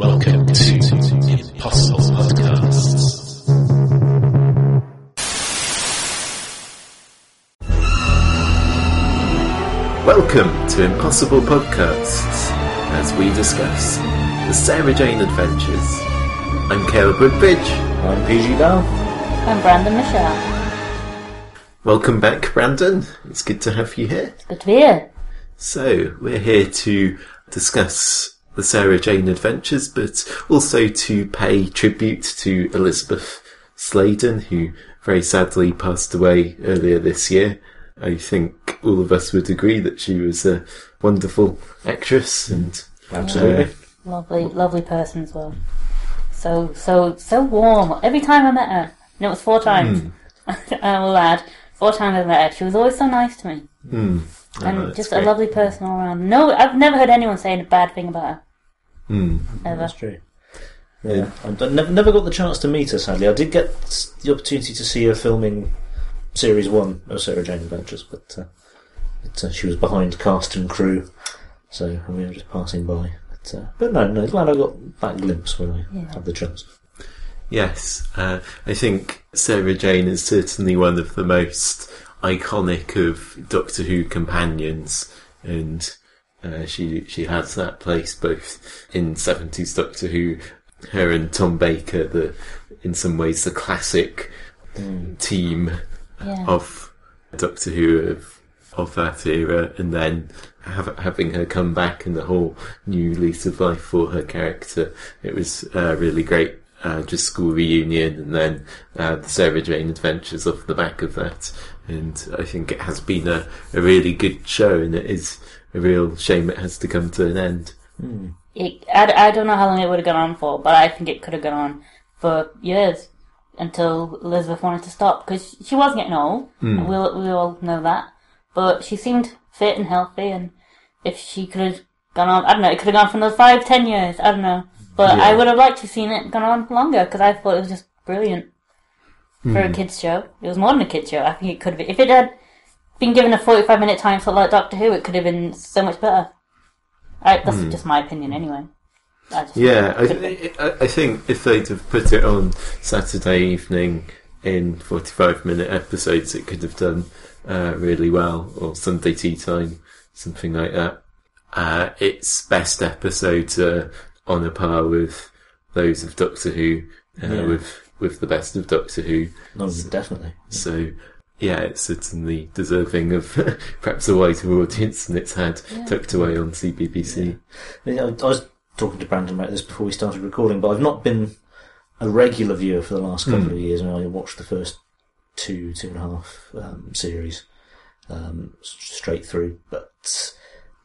Welcome to Impossible Podcasts. Welcome to Impossible Podcasts as we discuss the Sarah Jane Adventures. I'm Caleb Woodbridge. I'm PG Bell. I'm Brandon Michelle. Welcome back, Brandon. It's good to have you here. It's Good to be here. So, we're here to discuss the Sarah Jane Adventures, but also to pay tribute to Elizabeth Sladen, who very sadly passed away earlier this year. I think all of us would agree that she was a wonderful actress and Absolutely. Lovely, lovely person as well. So, so, so warm. Every time I met her, and it was four times. I will add, four times I met her. She was always so nice to me, mm, oh, and that's just great. a lovely person all around. No, I've never heard anyone saying a bad thing about her Mm. ever. That's true. Yeah, I d- never, never got the chance to meet her. Sadly, I did get the opportunity to see her filming series one of Sarah Jane Adventures, but, uh, but uh, she was behind cast and crew, so we were just passing by. But, uh, but no, no, glad I got that glimpse when I Yeah. had the chance. Yes, uh, I think Sarah Jane is certainly one of the most iconic of Doctor Who companions, and uh, she she has that place both in seventies Doctor Who. Her and Tom Baker, the in some ways the classic team Yeah. of Doctor Who of of that era, and then have, having her come back and the whole new lease of life for her character. It was uh, really great. Uh, just school reunion, and then uh, the Sarah Jane Adventures off the back of that. And I think it has been a, a really good show, and it is a real shame it has to come to an end. Hmm. It, I, I don't know how long it would have gone on for, but I think it could have gone on for years until Elizabeth wanted to stop because she was getting old. Hmm. And we we all know that, but she seemed fit and healthy, and if she could have gone on, I don't know, it could have gone for another five, ten years. I don't know, but I would have liked to have seen it gone on longer because I thought it was just brilliant for a kids show. It was more than a kids show. I think it could have. If it had been given a forty-five minute time slot like Doctor Who, it could have been so much better. I, that's just my opinion, anyway. I just, Yeah, I, I, I think if they'd have put it on Saturday evening in 45 minute episodes, it could have done uh, really well, or Sunday tea time, something like that. Uh, its best episodes are on a par with those of Doctor Who, uh, Yeah. with, with the best of Doctor Who. No, definitely. So, yeah, it's certainly deserving of perhaps a wider audience than it's had tucked away on CBBC. I, I was talking to Brandon about this before we started recording, but I've not been a regular viewer for the last couple of years. I, mean, I watched the first two, two and a half um, series um, straight through, but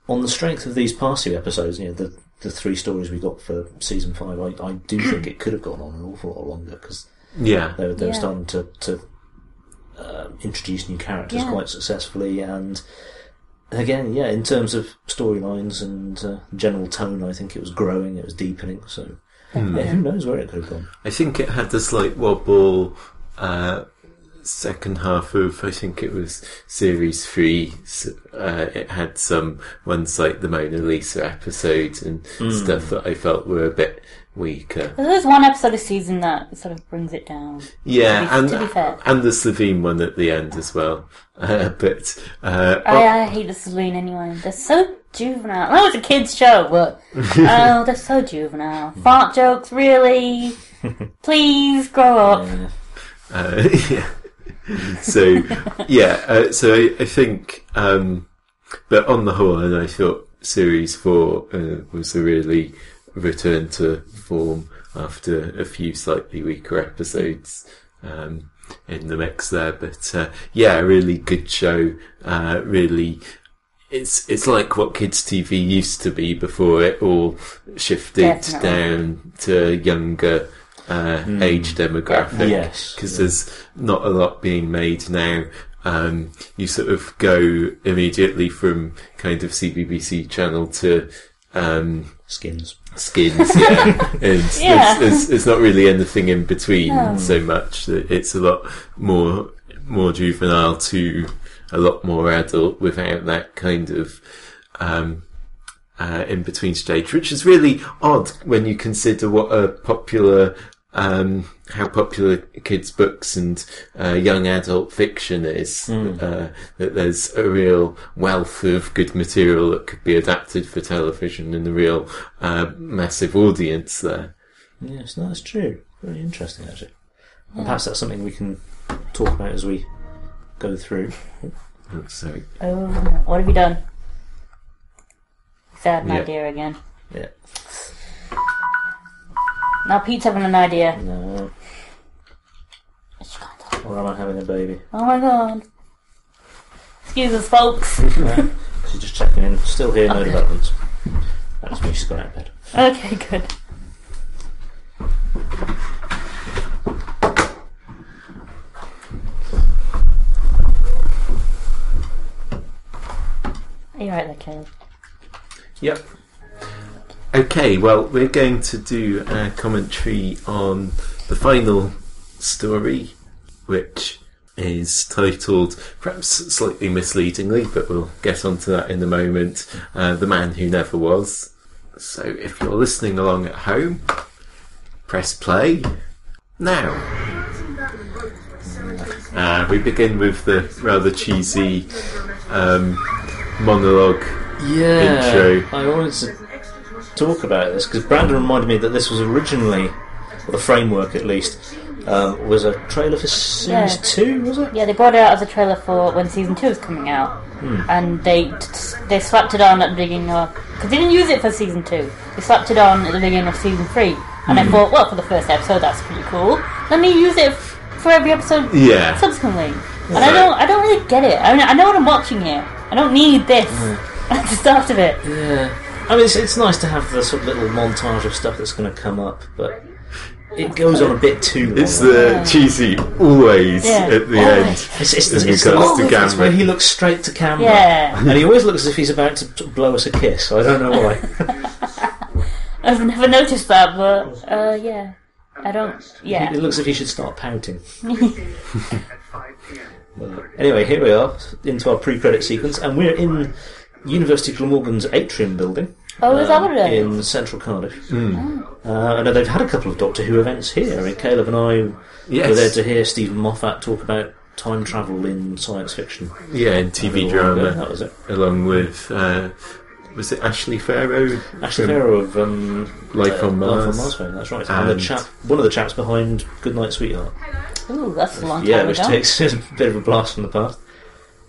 on the strength of these past few episodes, you know, the the three stories we got for season five, I, I do think it could have gone on an awful lot longer because Yeah. they, were- they were Yeah. starting to, to um, introduce new characters Yeah. quite successfully, and again, yeah, in terms of storylines and uh, general tone, I think it was growing, it was deepening. So, yeah, who knows where it could have gone? I think it had a slight wobble uh, second half of I think it was series three. Uh, it had some ones like the Mona Lisa episodes and stuff that I felt were a bit weaker. There's one episode of season that sort of brings it down. Yeah, To and to be fair. and the Slitheen one at the end as well. Uh, but uh, I, I hate the Slitheen anyway. They're so juvenile. That was a kids' show, but oh, they're so juvenile. Fart jokes, really? Please grow up. Yeah. Uh, yeah. so yeah, uh, so I, I think, um, but on the whole, and I thought series four uh, was a really return to form after a few slightly weaker episodes. Um, in the mix there, but uh, yeah, a really good show. Uh, really, it's it's like what kids TV used to be before it all shifted Definitely. down to younger uh, age demographic. Yes. because there's not a lot being made now. Um, you sort of go immediately from kind of CBBC channel to um, Skins. skins, yeah, and Yeah. There's, there's, there's not really anything in between No. so much. that It's a lot more more juvenile to a lot more adult without that kind of um, uh, in between stage, which is really odd when you consider what a popular, um, how popular kids' books and uh, young adult fiction is. Uh, that there's a real wealth of good material that could be adapted for television and a real uh, massive audience there. Yes, no, that's true. Very interesting, actually. And perhaps that's something we can talk about as we go through. So Oh, what have you done? Sad an Yeah. idea again. Yeah. Now Pete's having an idea. No. Or am I having a baby? Oh my god. Excuse us, folks. She's just checking in. Still here, no Okay. developments. That's me. She's gone out of bed. Okay, good. Are you right there, Caleb? Yep. Okay, well, we're going to do a commentary on the final story, which is titled, perhaps slightly misleadingly, but we'll get onto that in a moment, uh, The Man Who Never Was. So if you're listening along at home, press play now. Uh, we begin with the rather cheesy um, monologue Yeah. Intro. I wanted to talk about this because Brandon reminded me that this was originally, or the framework at least, um, was a trailer for series Yeah. two, was it? Yeah, they brought it out as a trailer for when season two was coming out, hmm. and they they slapped it on at the beginning of because they didn't use it for season two. They slapped it on at the beginning of season three, and I hmm. thought, well, for the first episode, that's pretty cool. Let me use it f- for every episode Yeah. subsequently. And I don't, I don't really get it. I, mean, I know what I'm watching here. I don't need this hmm. at the start of it. Yeah. I mean, it's, it's nice to have the sort of little montage of stuff that's going to come up, but it goes on a bit too long. It's the cheesy always Yeah. at the Always. end. It's, it's, in it's the regards little to bits where he looks straight to camera. Yeah, And he always looks as if he's about to blow us a kiss. I don't know why. I've never noticed that, but uh, yeah, I don't. Yeah. It looks as if he should start pouting. Well, anyway, here we are into our pre-credit sequence, and we're in University of Glamorgan's atrium building. Oh, is that what it is? In central Cardiff. Uh, I know they've had a couple of Doctor Who events here. I mean, Caleb and I Yes. were there to hear Steven Moffat talk about time travel in science fiction. Yeah, in A TV little while ago, drama, That was it. along with uh, was it Ashley Pharoah? Ashley from Pharoah of um, Life on uh, Life Mars. on Mars fame, that's right. And, the And- chap, one of the chaps behind Goodnight Sweetheart. Ooh, that's a long time Yeah, which ago. takes a bit of a blast from the past.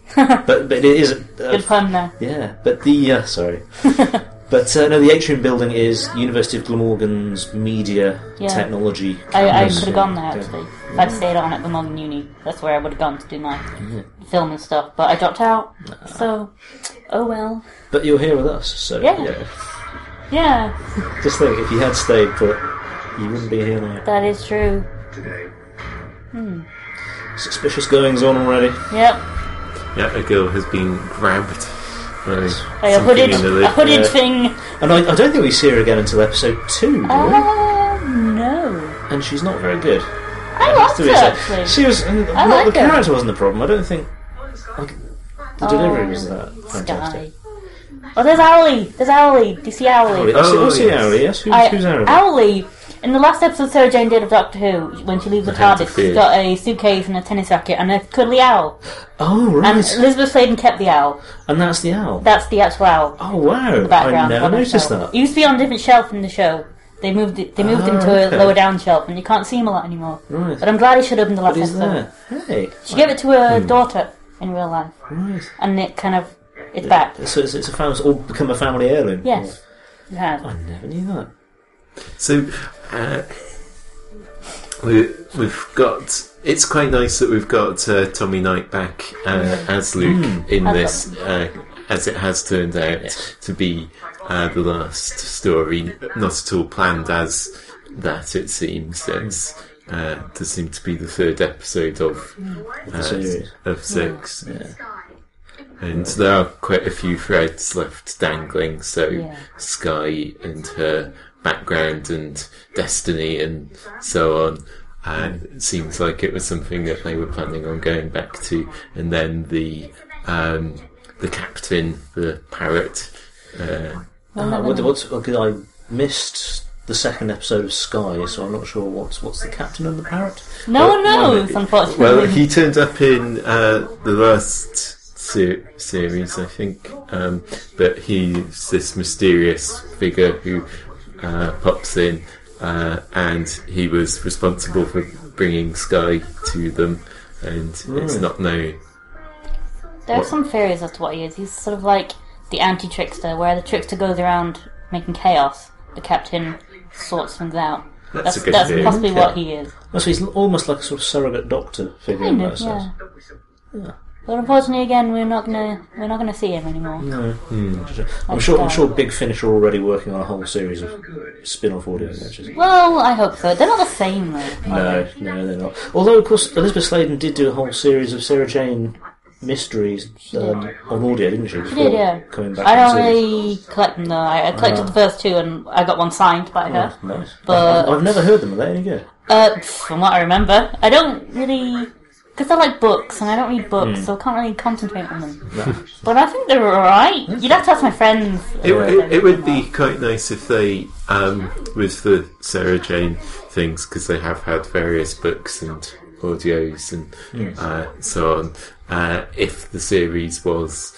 but but it is uh, Good pun there. Yeah, but the uh, sorry, but uh, no, the atrium building is University of Glamorgan's media Yeah. technology. I, I campus. could have gone there Yeah. actually. If I'd stayed on at the Morgan Uni, that's where I would have gone to do my film and stuff. But I dropped out, so oh well. But you're here with us, so Yeah. yeah. Yeah, Just think, if you had stayed put, you wouldn't be here now. that is true. Today. Hmm. Suspicious goings on already. Yep. Yeah, a girl has been grabbed. By Like a hooded, in the a hooded Yeah. thing. And I, I don't think we see her again until episode two, do we? Uh, no. And she's not very good. I liked To her actually. She was. I not like the her. character wasn't the problem. I don't think. Like, the delivery Oh, was that fantastic. Sky. Oh, there's Owly. There's Owly. Do you see Owly? Oh, Oh, oh, see yes. Owly, yes. Who's, I, who's Owly? Owly. In the last episode Sarah Jane did of Doctor Who, when she leaves the to TARDIS, she's got a suitcase and a tennis racket and a cuddly owl. Oh, right. And. Elizabeth Sladen kept the owl. And that's the owl. That's the actual owl. Oh, wow. the background. I never noticed that. It used to be on a different shelf in the show. They moved it. They moved Ah, him to okay. a lower down shelf, and you can't see him a lot anymore. Right. But I'm glad he showed up in the last episode. there. Hey. She gave it to her daughter in real life, Right. and it kind of it's back. So it's, it's a family, it's all become a family heirloom. Yes, it has. I never knew that. So uh, we, we've got. It's quite nice that we've got uh, Tommy Knight back uh, as Luke in As this, uh, as it has turned out to be uh, the last story. Not at all planned as that. It seems it's. Uh, does seem to be the third episode of uh, of six, and there are quite a few threads left dangling. So Yeah. Sky and her background and destiny and so on. And it seems like it was something that they were planning on going back to, and then the um, the captain, the parrot, uh, Uh, what, what's because I missed the second episode of Sky, so I'm not sure what's what's the captain and the parrot. No one Well, knows, well, unfortunately. Well, he turned up in uh, the last ser- series, I think, um, but he's this mysterious figure who uh, pops in, uh, and he was responsible for bringing Sky to them, and it's not known. There are What- some theories as to what he is. He's sort of like the anti-trickster, where the trickster goes around making chaos. The captain sorts things out. That's, That's a good that's theory. possibly Yeah. what he is. Oh, so he's almost like a sort of surrogate doctor figure. Kind in of, that yeah. Sense. But unfortunately, again, we're not gonna we're not gonna see him anymore. No. Hmm. I'm sure. I'm sure Big Finish are already working on a whole series of spin-off audio adventures. Well, I hope so. They're not the same though. No, they? no, they're not. Although, of course, Elizabeth Sladen did do a whole series of Sarah Jane mysteries um, on audio, didn't she? She did, yeah. Coming back. I in don't series. really collect them though. I, I collected Ah. the first two, and I got one signed by her. Oh, nice. But- I've, I've never heard them. Are they any good? Uh, from what I remember, I don't really because I like books and I don't read books, so I can't really concentrate on them. No. But I think they're alright. You'd have to ask my friends. It, uh, it, it would be quite nice if they, um, with the Sarah Jane things, because they have had various books and audios and uh, so on. Uh, if the series was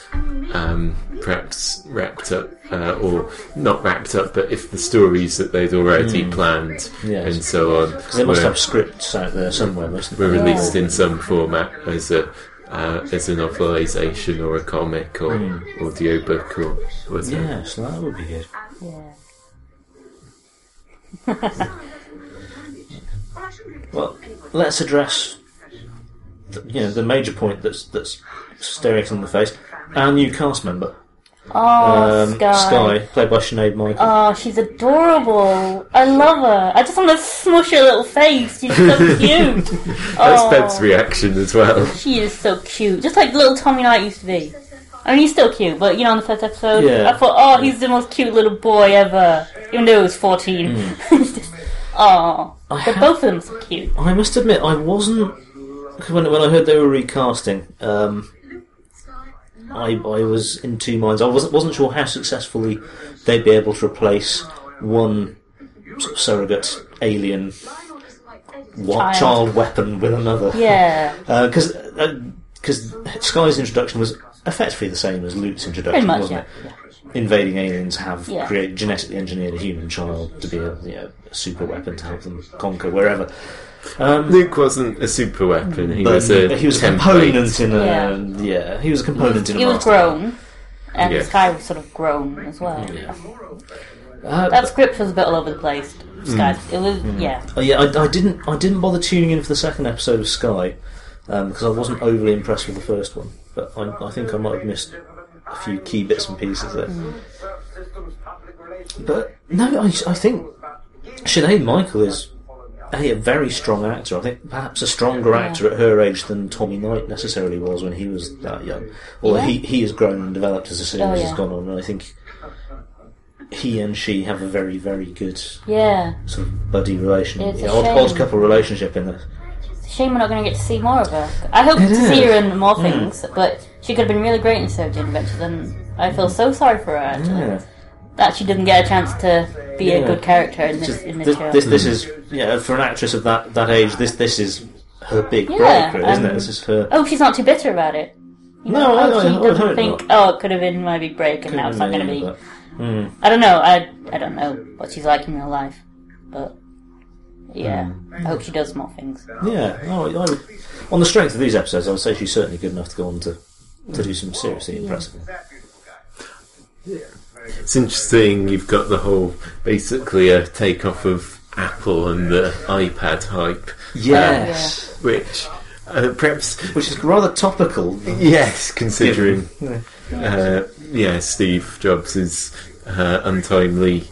um, perhaps wrapped up, uh, or not wrapped up, but if the stories that they'd already planned Yes. and so on they must were, have scripts out there somewhere, mustn't were they? released in some format as a uh, as a novelisation or a comic or audiobook or whatever. Yes, that would be good. Yeah. Well, let's address, the, you know, the major point that's that's staring us in the face. Our new cast member, Oh, um, Sky. played by Sinead Michael. Oh, she's adorable. I love her. I just want to smush her little face. She's so cute. That's oh, Beb's reaction as well. She is so cute. Just like little Tommy Knight used to be. I mean, he's still cute, but you know, in the first episode, Yeah. I thought, oh, he's the most cute little boy ever. Even though he was 14. It's just, oh. I But both of them so cute. I must admit, I wasn't when when I heard they were recasting. Um, I I was in two minds. I wasn't wasn't sure how successfully they'd be able to replace one sort of surrogate alien wa- Child. child weapon with another. Yeah. because because Sky's introduction was effectively the same as Luke's introduction, Pretty much, wasn't yeah. it? Invading aliens have Yeah. created genetically engineered a human child to be a, you know, a super weapon to help them conquer wherever. Um, Luke wasn't a super weapon. He was a he was a component in a Yeah. yeah. He was a component in a He was grown. And Yeah. Sky was sort of grown as well. Uh, That script was a bit all over the place. Sky, it was, yeah. Oh, yeah, I, I didn't. I didn't bother tuning in for the second episode of Sky because I wasn't overly impressed with the first one. But I, I think I might have missed a few key bits and pieces there. Hmm. But no, I, I think Sinead Michael is a, a very strong actor. I think perhaps a stronger Yeah. actor at her age than Tommy Knight necessarily was when he was that young. Although Yeah. he, he has grown and developed as the series Oh, yeah. has gone on, and I think he and she have a very very good Yeah. sort of buddy relationship, It's a yeah, odd, odd couple relationship in this. Shame we're not going to get to see more of her. I hope It to see her in more hmm. things, but she could have been really great in Sarah Jane Adventures, and I feel so sorry for her, actually. Yeah. That she didn't get a chance to be a Yeah. good character in this, Just- in this this, show. this, this is yeah for an actress of that, that age. This this is her big Yeah, break, isn't it? um, This is her. Oh, she's not too bitter about it. You No, I- oh, I- she I would doesn't hope think, oh, it could have been my big break, and now it's not going to be. Mm, I don't know. I I don't know what she's like in real life, but yeah, Hmm. I hope she does more things. yeah, no, I, I would, on the strength of these episodes, I would say she's certainly good enough to go on to to do some seriously impressive. It's interesting. You've got the whole basically a takeoff of Apple and the iPad hype. Yes, which uh, perhaps which is rather topical. yes, considering Yeah. uh, yeah, Steve Jobs is uh, untimely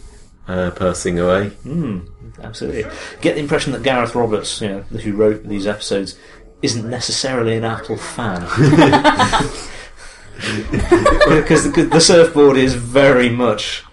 uh, passing away. Mm, absolutely. Get the impression that Gareth Roberts, you know, who wrote these episodes, isn't necessarily an Apple fan. because the, the surfboard is very much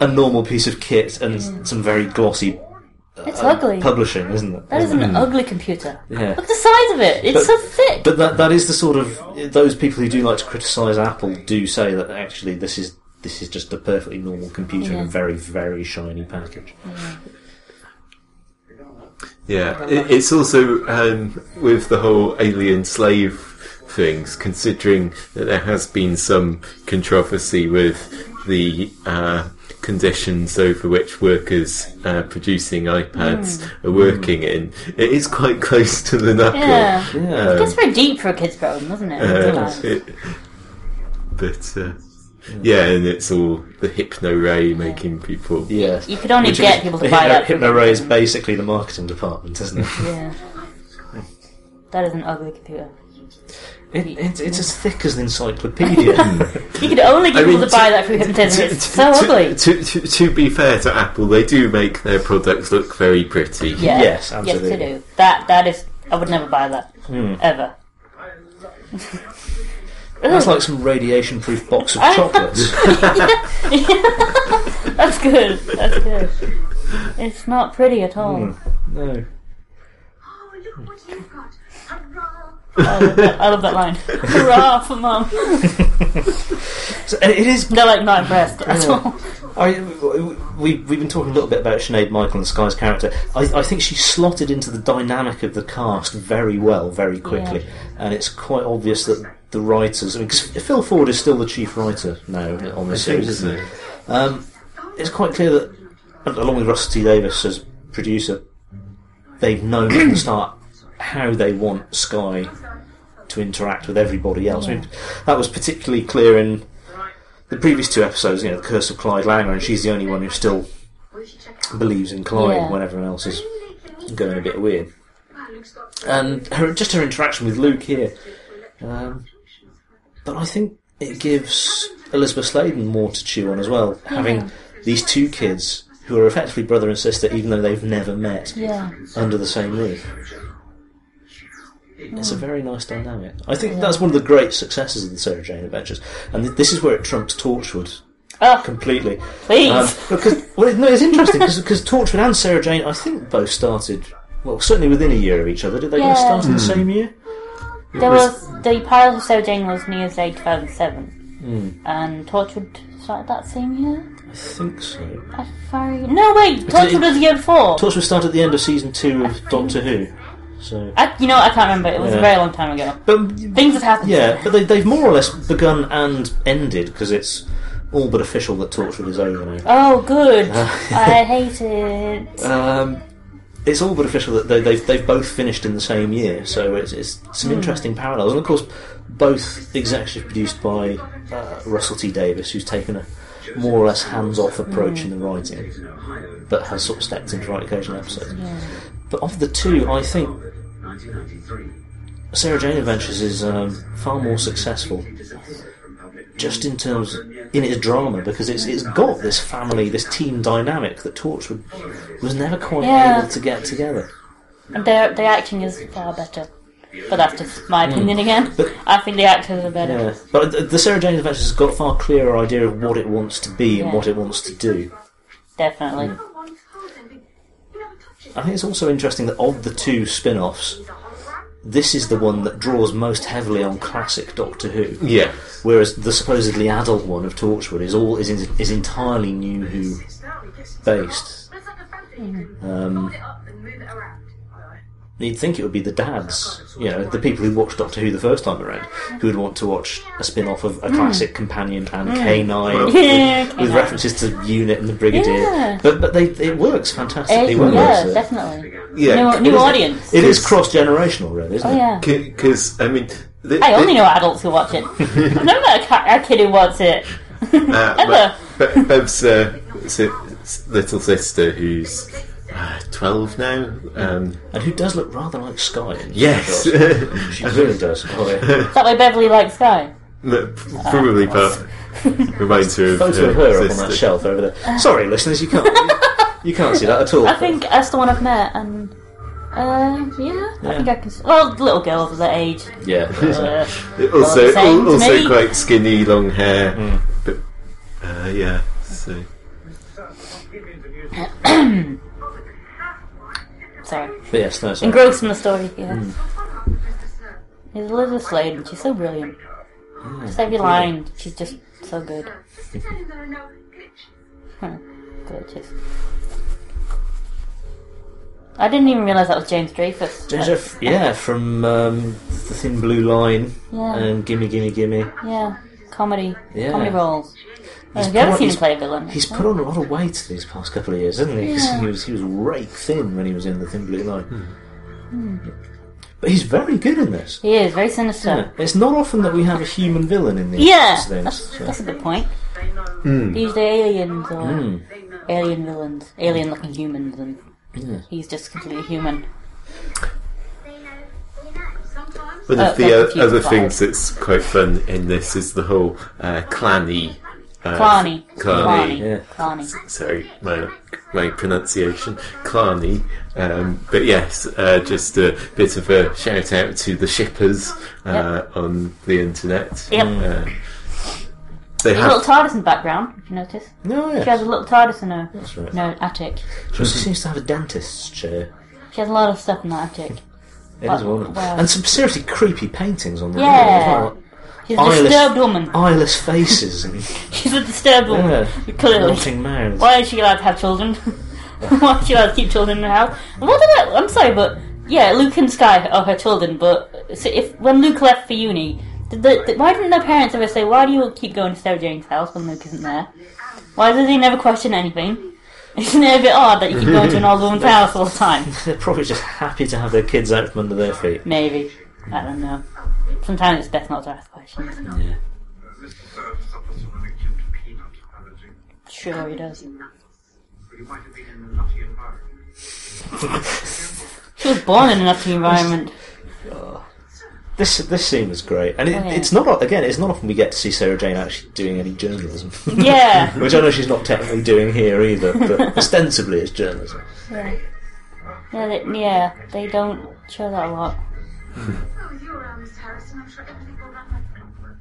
a normal piece of kit and mm. some very glossy uh, It's uh, ugly. publishing, isn't it? That is an mm. ugly computer. Yeah. Look at the size of it. It's But- so thick. But that that is the sort of those people who do like to criticise Apple do say that actually this is this is just a perfectly normal computer in Yeah. a very, very shiny package. Mm. Yeah, it, it's also um, with the whole alien slave things, considering that there has been some controversy with the uh, conditions over which workers uh, producing iPads are working in. It is quite close to the knuckle. Yeah. Yeah. It gets very deep for a kid's program, doesn't it? Uh, it- but uh, yeah, and it's all the hypno ray making people. Yes. You could only Which get is- people to the buy Hypno- that. through- HypnoRay is basically the marketing department, isn't it? Yeah. That is an ugly computer. it, it it's as thick as an encyclopedia. You could only get I mean, people to to- buy that through hypnotism. To, It's so to- ugly. To, to, to be fair to Apple, they do make their products look very pretty. Yeah. Yes, Yes, absolutely. they do. That that is. I would never buy that Hmm. ever. That's like some radiation-proof box of chocolates. That's good. That's good. It's not pretty at all. Hmm. no. Oh, look what you've got. Hurrah! I, love that, I love that line. Hurrah for mum. So, and it is. They're like not impressed at all. I, we, we've been talking a little bit about Sinead Michael and Sky's character. I, I think she slotted into the dynamic of the cast very well, very quickly. And it's quite obvious that the writers. I mean, 'cause Phil Ford is still the chief writer now on this series, isn't he? Um, it's quite clear that, along with Russell T Davies as producer, they've known from the start how they want Sky to interact with everybody else. I mean, that was particularly clear in the previous two episodes. You know, the Curse of Clyde Langer, and she's the only one who still believes in Clyde Yeah. when everyone else is going a bit weird. And her just her interaction with Luke here. Um, but I think it gives Elizabeth Sladen more to chew on as well, having these two kids who are effectively brother and sister, even though they've never met Yeah. under the same roof. It's a hmm. very nice dynamic. I think that's one of the great successes of the Sarah Jane Adventures, and th- this is where it trumps Torchwood Oh, completely. please. Um, because well, no, it's interesting because Torchwood and Sarah Jane, I think, both started well, certainly within a year of each other. Did they both Yeah. start in the hmm. same year? There was the pilot of Jane was New Year's Day 2007, Hmm. and Torchwood started that same year. I think so. I very no wait, it- Torchwood was the year before. Torchwood started at the end of season two of Doctor Who. So, I, you know, I can't remember. It was Yeah. a very long time ago. but Things have happened. yeah, but they, they've more or less begun and ended because it's all but official that Torchwood is over now. Oh, good. I hate it. Um, it's all but official that they, they've they've both finished in the same year, so it's, it's some interesting parallels, and of course, both executive produced by uh, Russell T Davies, who's taken a more or less hands-off approach in the writing, but has sort of stepped in to write occasional episodes. But of the two, I think Sarah Jane Adventures is um, far more successful. Just in terms in its drama, because it's it's got this family, this team dynamic that Torchwood was never quite Yeah. able to get together. And their their acting is far better. But that's just my opinion again. Hmm. But- I think the actors are better. Yeah, but the- the Sarah Jane Adventures has got a far clearer idea of what it wants to be and what it wants to do. Definitely. I think it's also interesting that of the two spin-offs, this is the one that draws most heavily on classic Doctor Who. Yeah. Whereas the supposedly adult one of Torchwood is all is is entirely New Who based. Um, you'd think it would be the dads, you know, the people who watched Doctor Who the first time around, who would want to watch a spin-off of a classic companion and K9 Yeah, with, with references to Unit and the Brigadier. Yeah. But but they it works fantastically well. yeah, does it? definitely. Yeah. New, new audience. It is cross generational, really, isn't Oh it? yeah. Because, I mean. The, I only know adults who watch it. I've never met a, a kid who watches it. Uh, Ever. but Be- Bev's uh, little sister, who's uh, 12 now. Um, And who does look rather like Sky. in yes. She She really does. Yeah. Is that why Beverly likes Sky? Probably part. Reminds her of Photo her, of her up on that shelf over there. Sorry, listeners, you can't you can't see that at all. I think that's the one I've met, and uh, yeah, I think I can. s- Well, little girls of that age. Yeah. Uh, Also, the also me. quite skinny, long hair. Mm. But, uh, yeah, so. sorry, But yes, no, sorry. engrossed in the story. Yeah, Hmm. it's Elizabeth Sladen. She's so brilliant. Just every line, she's just so good. Just tell him there are no glitches. Huh, Glitches. I didn't even realise that was James Dreyfus. James F- yeah, from um, The Thin Blue Line Yeah. and Gimme Gimme Gimme. Yeah, comedy, Yeah. comedy roles. He's Have you ever seen him play a villain? He's put on a lot of weight these past couple of years, hasn't he? 'Cause Yeah. He was he was rake thin when he was in The Thin Blue Line. Hmm. But he's very good in this. He is very sinister. Yeah. It's not often that we have a human villain in these Yeah, things. that's, so- that's a good point. Usually aliens or alien villains, alien-looking humans, and Yeah. he's just completely human. They know, they know. Sometimes. One Oh, of the that's o- a cute other things that's quite fun in this is the whole uh, clanny. Clarny. Clarny. Yeah. Clarny. Sorry, my my pronunciation, Clarny. Um, but yes, uh, just a bit of a shout out to the shippers uh, on the internet. Yep. Uh, they There's a little have TARDIS in the background, if you notice. No, She has a little TARDIS in her, That's right. in her attic. She also seems to have a dentist's chair. She has a lot of stuff in that attic. It Wow. is wonderful. Wow. And some seriously creepy paintings on the Yeah. wall as well. She's a Eyeless- disturbed woman. Eyeless faces and She's a disturbed woman, yeah, clearly. rotting mouths. Why is she allowed to have children? Why is she allowed to keep children in the house? What I, I'm sorry, but yeah, Luke and Sky are her children. But so if when Luke left for uni, did the, the- why didn't their parents ever say, "Why do you keep going to Sarah Jane's house when Luke isn't there"? Why does he never question anything? Isn't it a bit odd that you keep going to an old woman's house all the time? They're probably just happy to have their kids out from under their feet. Maybe I don't know. Sometimes it's best not to ask questions. Yeah. Mr. Cerf suffers from an acute peanut allergy. Sure, he does. But he might have been in a nutty environment. She was born in a nutty environment. This this scene was great, and it, Oh, yeah. it's not again. It's not often we get to see Sarah Jane actually doing any journalism, Yeah. which I know she's not technically doing here either, but ostensibly it's journalism. Yeah. Yeah, they, yeah, they don't show that a lot. Oh, you're around Miss Harrison. I'm sure everything will run like clockwork.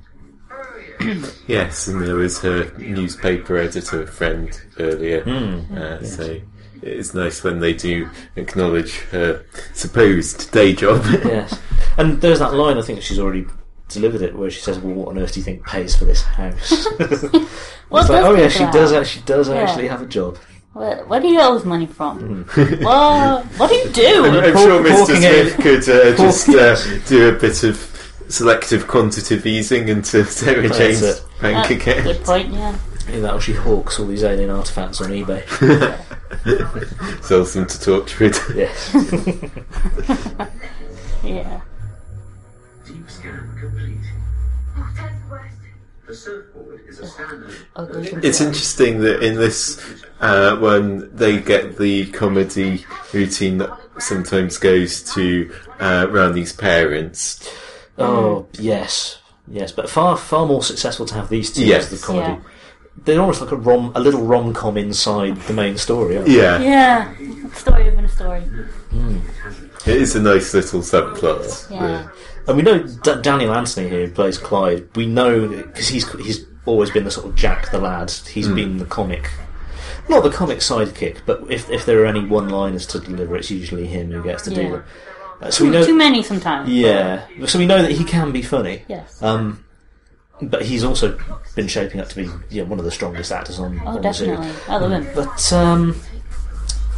Oh, yeah. yes, and there was her newspaper editor friend earlier. Hmm. Uh, So it's nice when they do acknowledge her supposed day job. Yes, and there's that line. I think she's already delivered it, where she says, "Well, what on earth do you think pays for this house?" it's like, oh yeah, she that? does actually does Yeah. actually have a job. Where, where do you get all this money from? Hmm. what? What do you do? I'm Hawk- sure Mr. hawking Smith it. could uh, just uh, do a bit of selective quantitative easing into Sarah That's Jane's it. bank Uh, account. good point. Yeah. Either that or she hawks all these alien artifacts on eBay. Sells them to Torchwood. yes. Yeah. Deep scan complete. It's interesting that in this uh, one they get the comedy routine that sometimes goes to uh, Rani's parents. Oh yes, yes, but far far more successful to have these two Yes. as the comedy. Yeah. They're almost like a rom, a little rom com inside the main story. Aren't they? Yeah, Yeah. Story within a story. it is a nice little subplot. Yeah. And we know D- Daniel Anthony here who plays Clyde. We know because he's he's always been the sort of Jack the lad. He's been the comic, not the comic sidekick, but if if there are any one liners to deliver, it's usually him who gets to do Yeah. them. Uh, so we know, too many sometimes. yeah. So we know that he can be funny. Yes. Um, but he's also been shaping up to be yeah, one of the strongest actors on, oh, on the zoo. definitely. I love him. But um,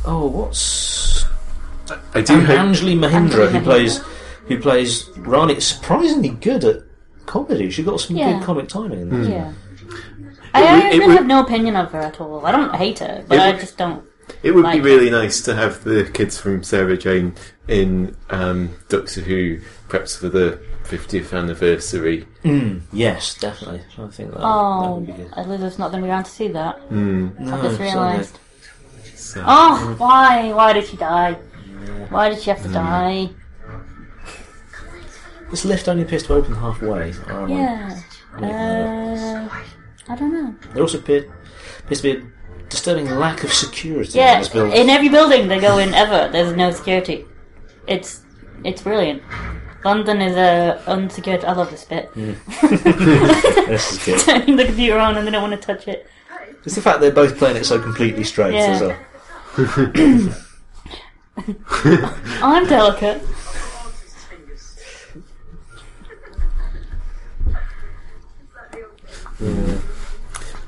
oh, what's I do An- Anjli Mohindra Anjli who Mohindra. plays who plays Rani? Surprisingly good at comedy. She got some Yeah. good comic timing in this. Yeah. I, I really would- have no opinion of her at all. I don't hate her, but It I would- just don't. It would be like really nice to have the kids from Sarah Jane in um, Doctor Who, perhaps for the 50th anniversary. Mm, yes, definitely. I think that, that Oh, would be good. Elizabeth's not going to be around to see that. No, I just realised. So, Oh, why? Why did she die? Why did she have to die? This lift only appears to open halfway. Oh, am I- Yeah. Uh, I don't know. There also appear, appears to be a disturbing lack of security in Yeah, this building. in every building they go in ever, there's no security. It's it's brilliant. London is a unsecured. I love this bit. this is good. Turning the computer on and they don't want to touch it. It's the fact they're both playing it so completely straight Yeah. as well. I'm delicate.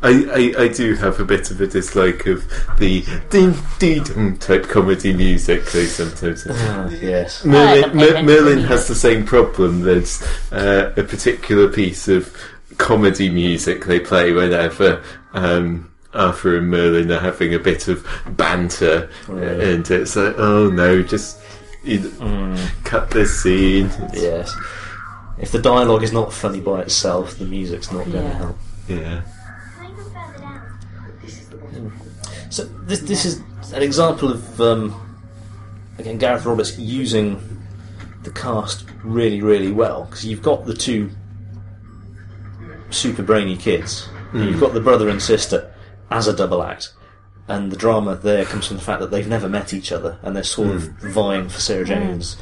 I, I, I do have a bit of a dislike of the ding ding dum type comedy music they sometimes have. Ah, yes. I Merlin, don't pay Mer- attention Merlin to has the same problem. There's uh, a particular piece of comedy music they play whenever um, Arthur and Merlin are having a bit of banter, Really? and it's like, oh no, just you Mm. cut this scene. It's- Yes. If the dialogue is not funny by itself, the music's not going to Yeah. help. Yeah. So this this is an example of um, again Gareth Roberts using the cast really really well because you've got the two super brainy kids, and you've got the brother and sister as a double act, and the drama there comes from the fact that they've never met each other and they're sort of hmm. vying for Sarah hmm. Jane's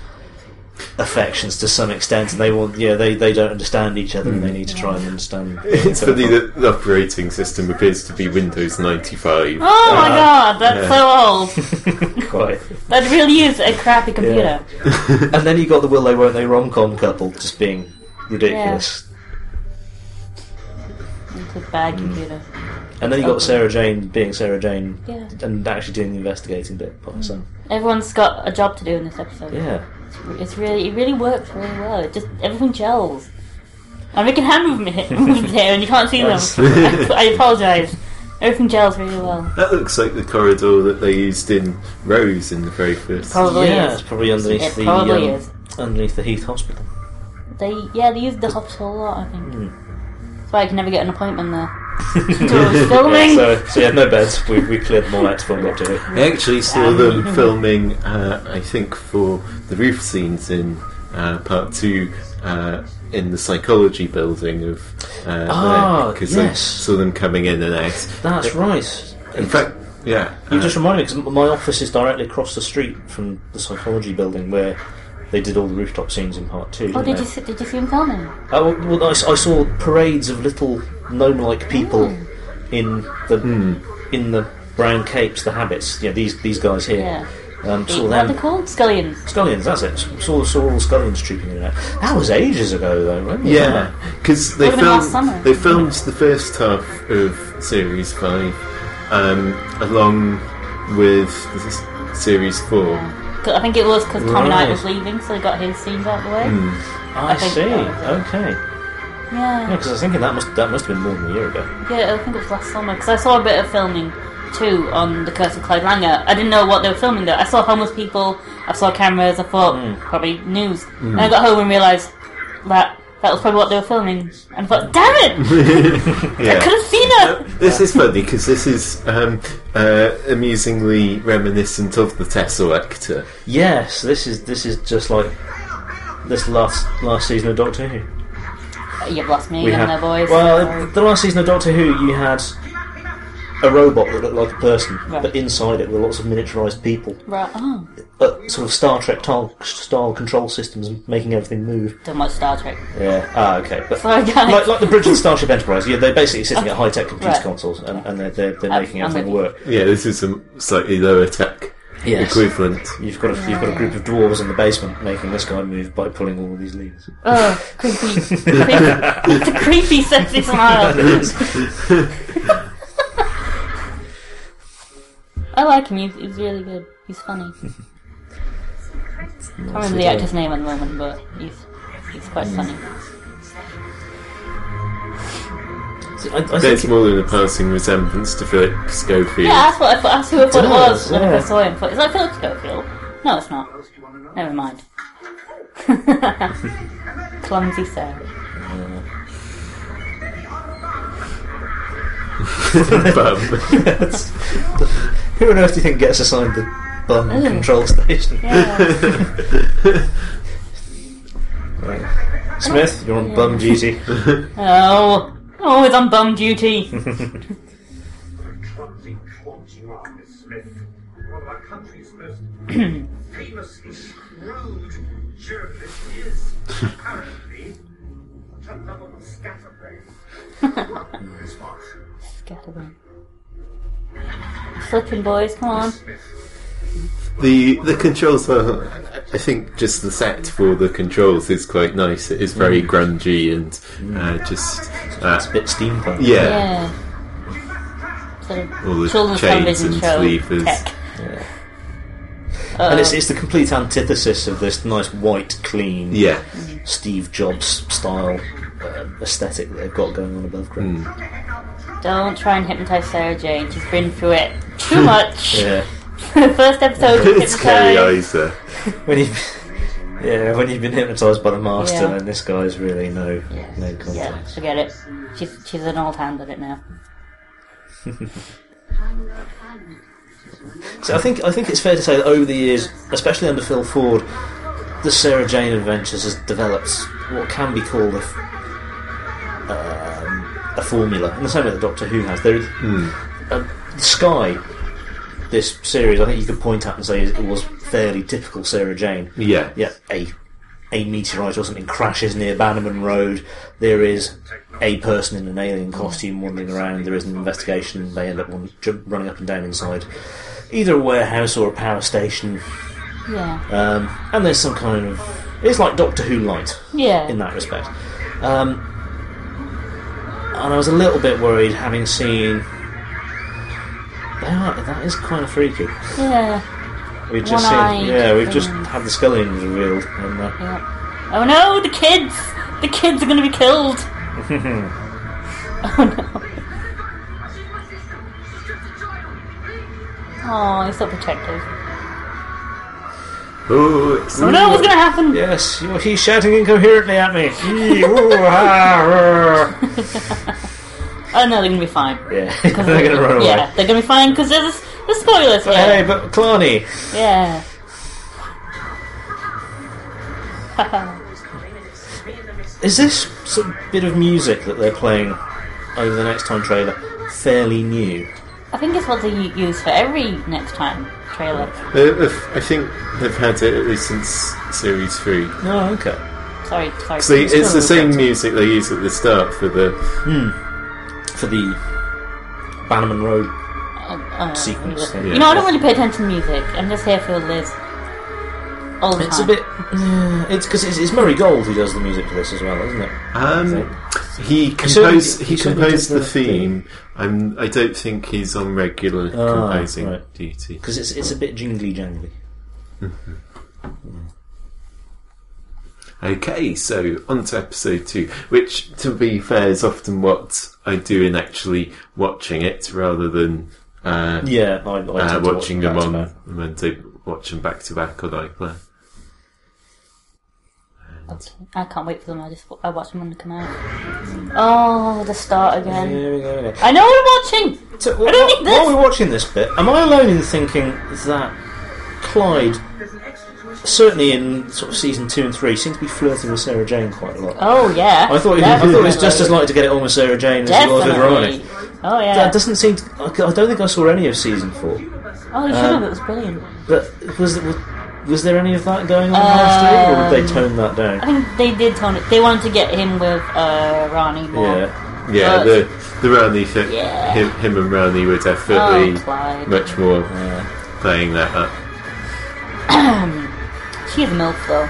affections to some extent, and they want yeah they, they don't understand each other and they hmm. need to try and understand. It's funny that the operating system appears to be Windows 95. Oh my ah, god, that's so old. quite. That really is a crappy hmm. computer. And then you got the will they won't they rom com couple just being ridiculous. It's a bad computer. And then you got Sarah Jane being Sarah Jane Yeah. and actually doing the investigating bit by herself. Hmm. Everyone's got a job to do in this episode. Yeah. It's, it's really, it really works really well. It just everything gels. I'm making hand movement movements here, and you can't see them. Yes. I, I apologise. Everything gels really well. That looks like the corridor that they used in Rose in the very first. Probably yeah, is. it's probably underneath It the probably um, is. underneath the Heath Hospital. They, yeah, they use the hospital a lot. I think. Hmm. That's why I can never get an appointment there. Doing filming. so, so you had no beds. We, we cleared them all out to film up to it. I actually saw them filming, uh, I think, for the roof scenes in uh, part two uh, in the psychology building of. Uh, Ah, because I yes. saw them coming in and out. That's right. In fact, yeah. You uh, just reminded me because my office is directly across the street from the psychology building where they did all the rooftop scenes in part two. Oh, didn't they? you see, did you see him filming? Oh, well, I, s- I saw parades of little gnome-like people in the in the brown capes, the habits. Yeah, these these guys here. Yeah. Um, The- saw what are they called? Skullions. Skullions, that's it. Saw, saw all the skullions trooping in and out. That was ages ago, though. When was Yeah, because they Would've been last filmed summer. they filmed the first half of series five, um, along with this series four. 'Cause I think it was because Tommy Knight Right. was leaving, so they got his scenes out of the way. I, I think see. that was Okay. Yeah, Yeah. because I was thinking that must that must have been more than a year ago. Yeah, I think it was last summer because I saw a bit of filming too on the Curse of Clyde Langer. I didn't know what they were filming though. I saw homeless people. I saw cameras. I thought Hmm. probably news. And I got home and realised that that was probably what they were filming. And I thought, damn it! I could have seen it. This is funny because this is um, uh, amusingly reminiscent of the Teselecta. Yes, this is this is just like this last last season of Doctor Who. You've lost me We again had- there, boys. Well, the last season of Doctor Who, you had a robot that looked like a person, Right. but inside it were lots of miniaturized people. Right. Oh, But sort of Star Trek style, style control systems making everything move. don't watch Star Trek. Yeah. Ah, okay. But Sorry, guys. like, like the bridge of the Starship Enterprise, yeah, they're basically sitting at high tech computer Right. consoles and, and they're, they're, they're making I'm everything with work. Yeah, this is some slightly lower tech Yes. equivalent. You've got a, you've got a group of dwarves in the basement making this guy move by pulling all of these levers. Oh, creepy. creepy. it's a creepy, sexy smile. I like him. He's, he's really good. He's funny. I can't remember the actor's name at the moment, but he's he's quite funny. Mm. I, I There's think more than a passing resemblance to Philip Schofield. Yeah, that's what I thought. That's who I thought it was does, when I yeah. first saw him. I thought, Is that Philip Schofield? No, it's not. Never mind. Clumsy Sarah. Bum. who on earth do you think gets assigned the bum Mm. control station? Yeah. Right. Smith, you're on bum duty. oh, Oh, always on bum duty. Clumsy twat you are, Miss Smith. One of our country's most famously shrewd journalists is apparently a lovable scatterbrain. Scatterbrain. Flipping boys, come on. The the controls are, I think, just the set for the controls is quite nice. It is very grungy and uh, just uh, It's a bit steampunk. yeah. Yeah. sort of All the chains and show sleevers. tech. And it's, it's the complete antithesis of this nice white, clean Yeah, Steve Jobs style uh, aesthetic that they've got going on above ground. don't try and hypnotise Sarah Jane. She's been through it too much. Yeah. The first episode was it's Carrie hypnotised. Isa. When you yeah, when you've been hypnotised by the master, Yeah. then this guy's really no no context. Yeah, forget it. She's she's an old hand at it now. So I think I think it's fair to say that over the years, especially under Phil Ford, the Sarah Jane Adventures has developed what can be called a, f- um, a formula, in the same way that Doctor Who has. There, um, Sky, this series, I think you could point at and say it was fairly typical Sarah Jane. Yeah, Yeah, a a meteorite or something crashes near Bannerman Road. There is a person in an alien costume wandering around. There is an investigation. They end up running up and down inside either a warehouse or a power station. Yeah, Um, and there's some kind of it's like Doctor Who light yeah. in that respect. Um, and I was a little bit worried having seen. They are, that is kind of freaky. Yeah, We've just seen, yeah, we've just had the skeletons revealed, and uh, yeah. Oh no, the kids! The kids are gonna be killed! oh no. Oh, he's so protective. Oh, it's Oh no, what's gonna happen? Yes, he's shouting incoherently at me. Oh no, they're gonna be fine. yeah, they're going to run away. Yeah, they're gonna be fine because there's there's spoilers But here. hey, but Clarny, Yeah. is this sort of bit of music that they're playing over the next time trailer fairly new? I think it's what they use for every next time trailer. Uh, I think they've had it at least since series three. Oh, okay. Sorry, sorry. So it's the same music they use at the start for the. For the Bannerman Road. Uh, uh, sequence thing. You know, I don't really pay attention to music. I'm just here for Liz. All the It's a time. bit. Yeah, it's because it's, it's Murray Gold who does the music for this as well, isn't it? Um, he certainly- composed. he He certainly composed did the the theme. theme. I'm, I don't think he's on regular Ah, composing right. duty. Because it's it's a bit jingly jangly. Okay, so on to episode two, which, to be fair, is often what I do in actually watching it rather than uh, Yeah, I, I uh, tend to watch watching them back to on back. when they watch them back to back on iPlayer. Okay. I can't wait for them. I just I watch them when they come out. Oh, the start again. Here we go. again. I know what I'm watching. So, I don't need while this. we're watching this bit, am I alone in thinking that Clyde, certainly in sort of season two and three, seemed to be flirting with Sarah Jane quite a lot? Oh yeah. I thought he, I thought it was just as likely to get it on with Sarah Jane as he was with Definitely. Rani. Oh yeah. That doesn't seem. To, I I don't think I saw any of season four. oh, you should um, have. It was brilliant. But was was, was there any of that going on last year, or did they tone that down? I think they did tone it. They wanted to get him with uh, Rani more. Yeah. Yeah, But- the the Rani thing, Yeah. him, him and Rani were definitely Oh, much more Yeah. playing that up. She's a milf though.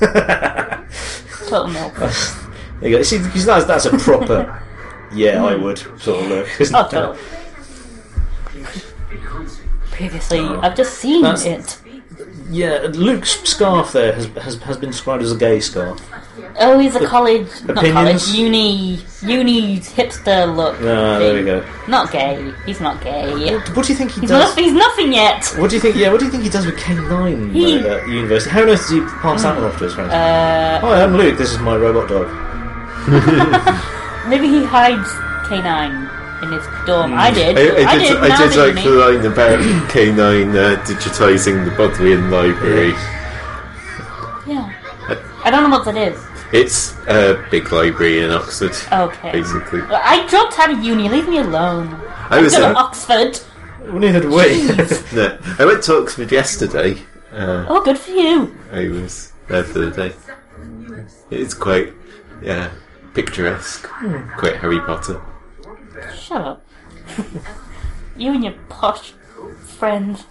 Total milf. There you go. See, because that's that's a proper. Yeah, I would sort of look. Isn't Oh. Previously, I've just seen That's- it. Yeah, Luke's scarf there has, has has been described as a gay scarf. Oh, he's a college, not opinions? college, uni, uni hipster look. Ah, there we go. Not gay. He's not gay. What do you think he He's, does? he's nothing yet. What do you think? Yeah, what do you think he does with K nine He- at university? How on earth does he pass that one off to his friends? Uh, Hi, I'm Luke. This is my robot dog. maybe he hides K9 in his dorm. I did. I, I did, I now did that like the line about K9 uh, digitising the Bodleian Library. Yeah. I don't know what that is. It's a big library in Oxford, Okay. basically. I dropped out of uni. Leave me alone. I was Go to uh, Oxford. Well, neither did we. no, I went to Oxford yesterday. Uh, Oh, good for you. I was there for the day. It's quite, yeah, picturesque. Quite Harry Potter. Shut up. you and your posh friends.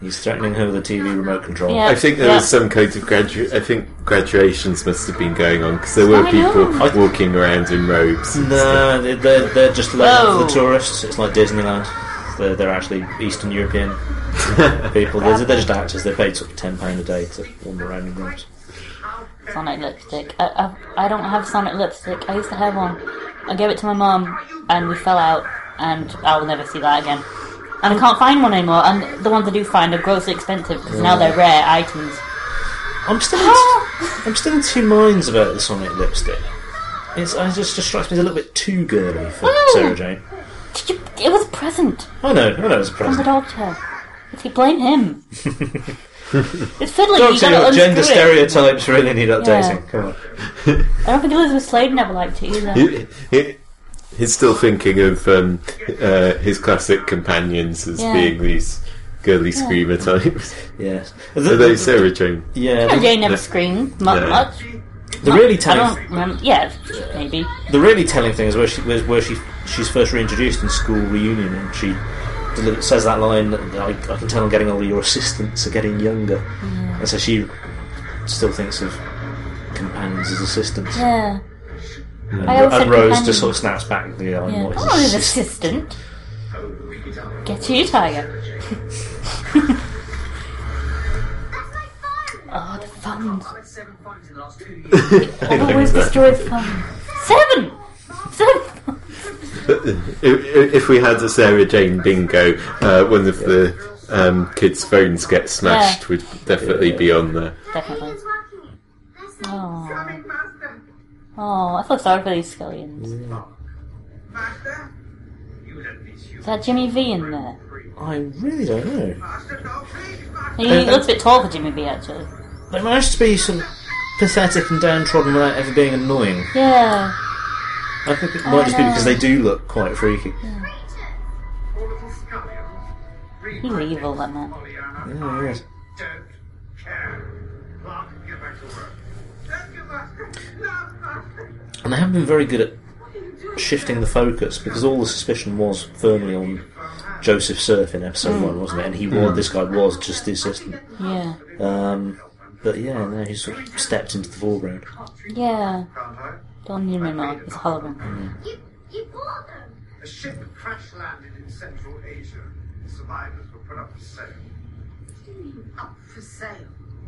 He's threatening her with a TV remote control. Yeah. I think there Yeah. was some kind of gradu- I think graduations must have been going on because there were I people know. walking around in robes. and stuff. No, they- they're, they're just letting up for the tourists. It's like Disneyland. They're, they're actually Eastern European people. They're, they're just actors. They're paid sort of ten pound a day to wander around in rooms. Sonic lipstick. I, I, I don't have Sonic lipstick. I used to have one. I gave it to my mum, and we fell out, and I will never see that again. And I can't find one anymore. And the ones I do find are grossly expensive because now they're rare items. I'm still in, ah! I'm still in two minds about the Sonic lipstick. It's it just, just strikes me as a little bit too girly for Oh. Sarah Jane. Did you, it was a present I know, I know it's a present. from the present. doctor. If you blame him, it's fiddly. Don't You say gotta your gender it. stereotypes really need updating. Yeah. Come on. I don't think Elizabeth Sladen never liked it either. He, he, he's still thinking of um, uh, his classic companions as Yeah. being these girly screamer types. Yes. Are The, they Sarah Jane? yeah, Sarah the, Jane never the- screamed mu- No. much. the really I telling don't remember. Yeah, maybe. the really telling thing is where she was where she she's first reintroduced in school reunion and she deli- says that line I, I can tell I'm getting older your assistants are getting younger and so she still thinks of companions as assistants Yeah. and, I always and Rose companion. just sort of snaps back the voice. I'm Yeah. not his Oh, assistant. assistant. Get you, Tiger. oh, the funds. I've had seven phones in the last two years. Always destroys funds. Seven! Seven! If, if we had a Sarah Jane bingo, uh, one of the um, kids' phones get smashed Yeah. would definitely be on there. Definitely. It's working. That's it. Oh. Coming, Master! oh, I feel sorry for these skullions. Master! You don't miss you. Is that Jimmy Vee in there? I really don't know Master, no, please, Master! He looks a bit tall for Jimmy Vee, actually. they managed to be sort of pathetic and downtrodden without ever being annoying Yeah. I think it might just be because they do look quite freaky skullion. He's evil, that man. Yeah, I yes. don't care. Clark, get back to work. Thank you, Master. No, Master. and they haven't been very good at shifting the focus because all the suspicion was firmly on Joseph Serf in episode one, wasn't it? And he was this guy was just the assistant. Yeah. Um, but yeah, now he's sort of stepped into the foreground. Yeah. Can't I? Don't need me now. It's a hologram. You, you bought them. A ship crash landed in Central Asia. The Survivors were put up for sale. What do you mean up for sale?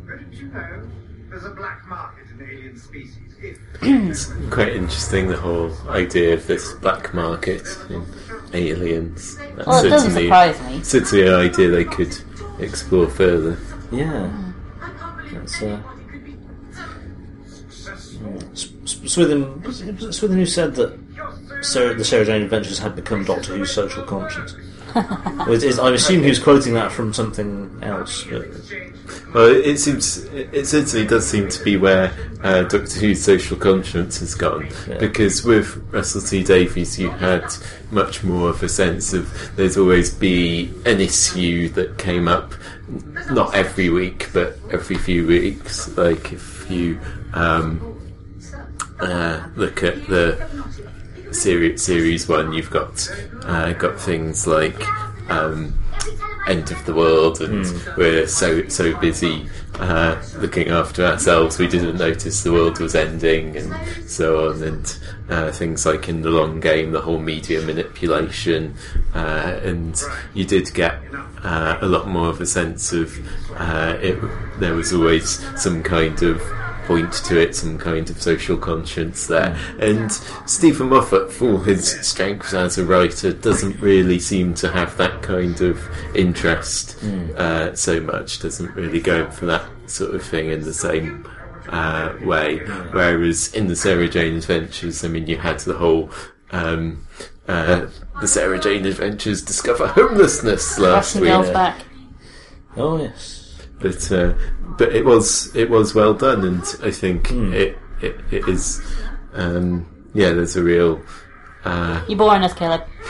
Where did you know? There's a black market in alien species. It's quite interesting the whole idea of this black market in aliens. That's Well, it doesn't certainly, surprise me. certainly an idea they could explore further. Yeah, I can't believe That's, uh, Swithin, Swithin who said that Sarah, the Sarah Jane Adventures had become Doctor Who's social conscience. Well, it is- I assume he was quoting that from something else. But Well, it it seems it it certainly does seem to be where uh, Doctor Who's social conscience has gone. Yeah. Because with Russell T Davies, you had much more of a sense of there's always be an issue that came up, not every week, but every few weeks. Like if you um, uh, look at the series series one, you've got uh, got things like. Um, end of the world, and we're so so busy uh, looking after ourselves, we didn't notice the world was ending, and so on, and uh, things like in the long game, the whole media manipulation, uh, and you did get uh, a lot more of a sense of uh, it. There was always some kind of point to it, some kind of social conscience there. And Steven Moffat, for his strengths as a writer, doesn't really seem to have that kind of interest uh, so much, doesn't really go for that sort of thing in the same uh, way. Whereas in the Sarah Jane Adventures, I mean, you had the whole. Um, uh, the Sarah Jane Adventures discover homelessness last Russian week. girls back. oh yes, but uh, but it was it was well done, and I think it, it it is um, yeah. There's a real uh, You're boring us, Caleb.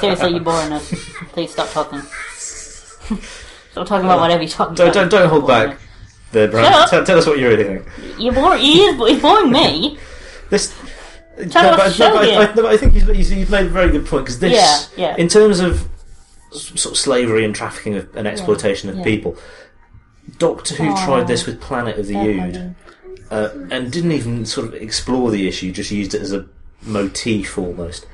Seriously, you're boring us. Please stop talking. stop talking about whatever you're talking don't about. don't, don't hold back. us. There, Shut Brian. up. Tell, tell us what you really think. You're boring. He is. He's boring me. This. Tell no, us but, show no, but I, here. I, no, I think you've, you've you've made a very good point because this, Yeah, yeah. in terms of sort of slavery and trafficking of, and exploitation of yeah. people. Doctor Who Oh. tried this with Planet of the Ood uh, and didn't even sort of explore the issue, just used it as a motif almost.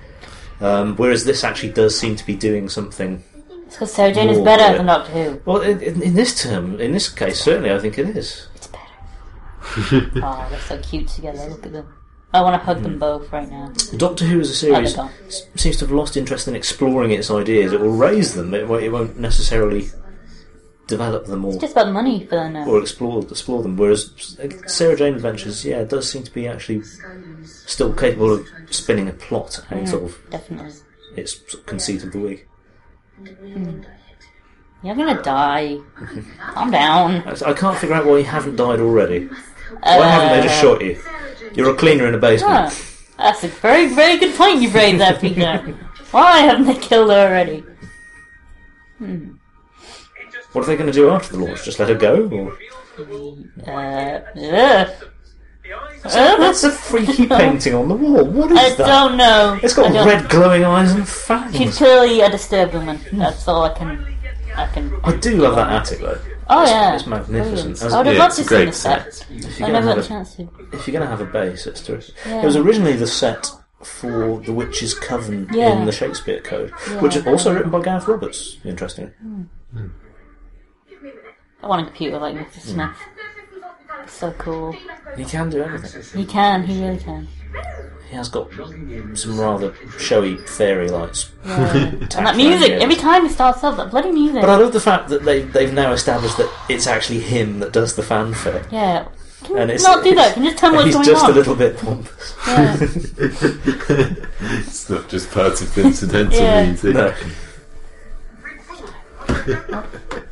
Um, whereas this actually does seem to be doing something. It's because Sarah Jane is better yeah. than Doctor Who. Well, in, in in this term, in this case, certainly, I think it is. It's better. oh, they're so cute together. Look at them. I want to hug Hmm. them both right now. Doctor Who as a series they're gone. s- seems to have lost interest in exploring its ideas. It will raise them, it, it won't necessarily develop them or, It's just about money for them or explore explore them. Whereas uh, Sarah Jane Adventures, yeah, does seem to be actually still capable of spinning a plot out Mm. of Definitely. its sort of conceit of the week. You're gonna die. Calm down. I, can't figure out why you haven't died already. Why haven't they just Uh, shot you? You're a cleaner in a basement. Huh. That's a very, very good point you've raised there, Peter. Why haven't they killed her already? What are they going to do after the launch? Just let her go? Or? Uh, ugh. Oh, that's a freaky painting on the wall. What is I that? don't know. It's got red glowing eyes and fangs. She's clearly a disturbed woman. That's all I can. I can. I do love that attic though. Oh It's- yeah, it's magnificent. Brilliant. I would have Yeah, loved to see the set. If I you're never to a chance to. if you're going to have a base, it's terrific. Yeah. It was originally the set for The Witch's Coven Yeah. in the Shakespeare Code, Yeah. which is also written by Gareth Roberts. Interestingly, I want a computer like Mr. Hmm. Smith. So cool. he can do anything. He can. He really can. He has got some rather showy fairy lights. Yeah. and that music. Every time he starts up, that bloody music. But I love the fact that they they've now established that it's actually him that does the fanfare. yeah. Can And you it's, not do that? Can you just tell me what's going on? he's just a little bit pompous. Yeah. it's not just part of the incidental Yeah. music. No.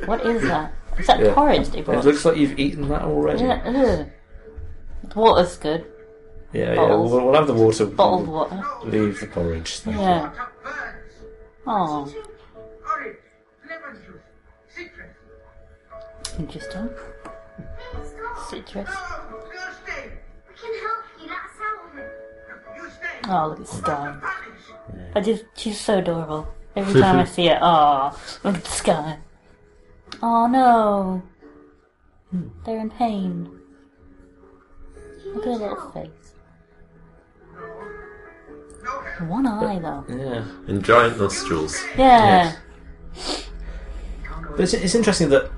What is that? Is that Yeah. porridge they It looks like you've eaten that already. Yeah, ugh. The water's good. Yeah, yeah. We'll, we'll have the water. Bottled we'll water. Leave the porridge. Thank you. Yeah. Oh, juice, citrus. interesting. Citrus. You stay. We can help you, that's out You stay. Oh, look at Sky. I just, she's so adorable. Every time I see it, oh, look at the sky. Oh no. They're in pain. Look at her little face. One eye though. Yeah. And giant nostrils. Yeah. But it's, it's interesting that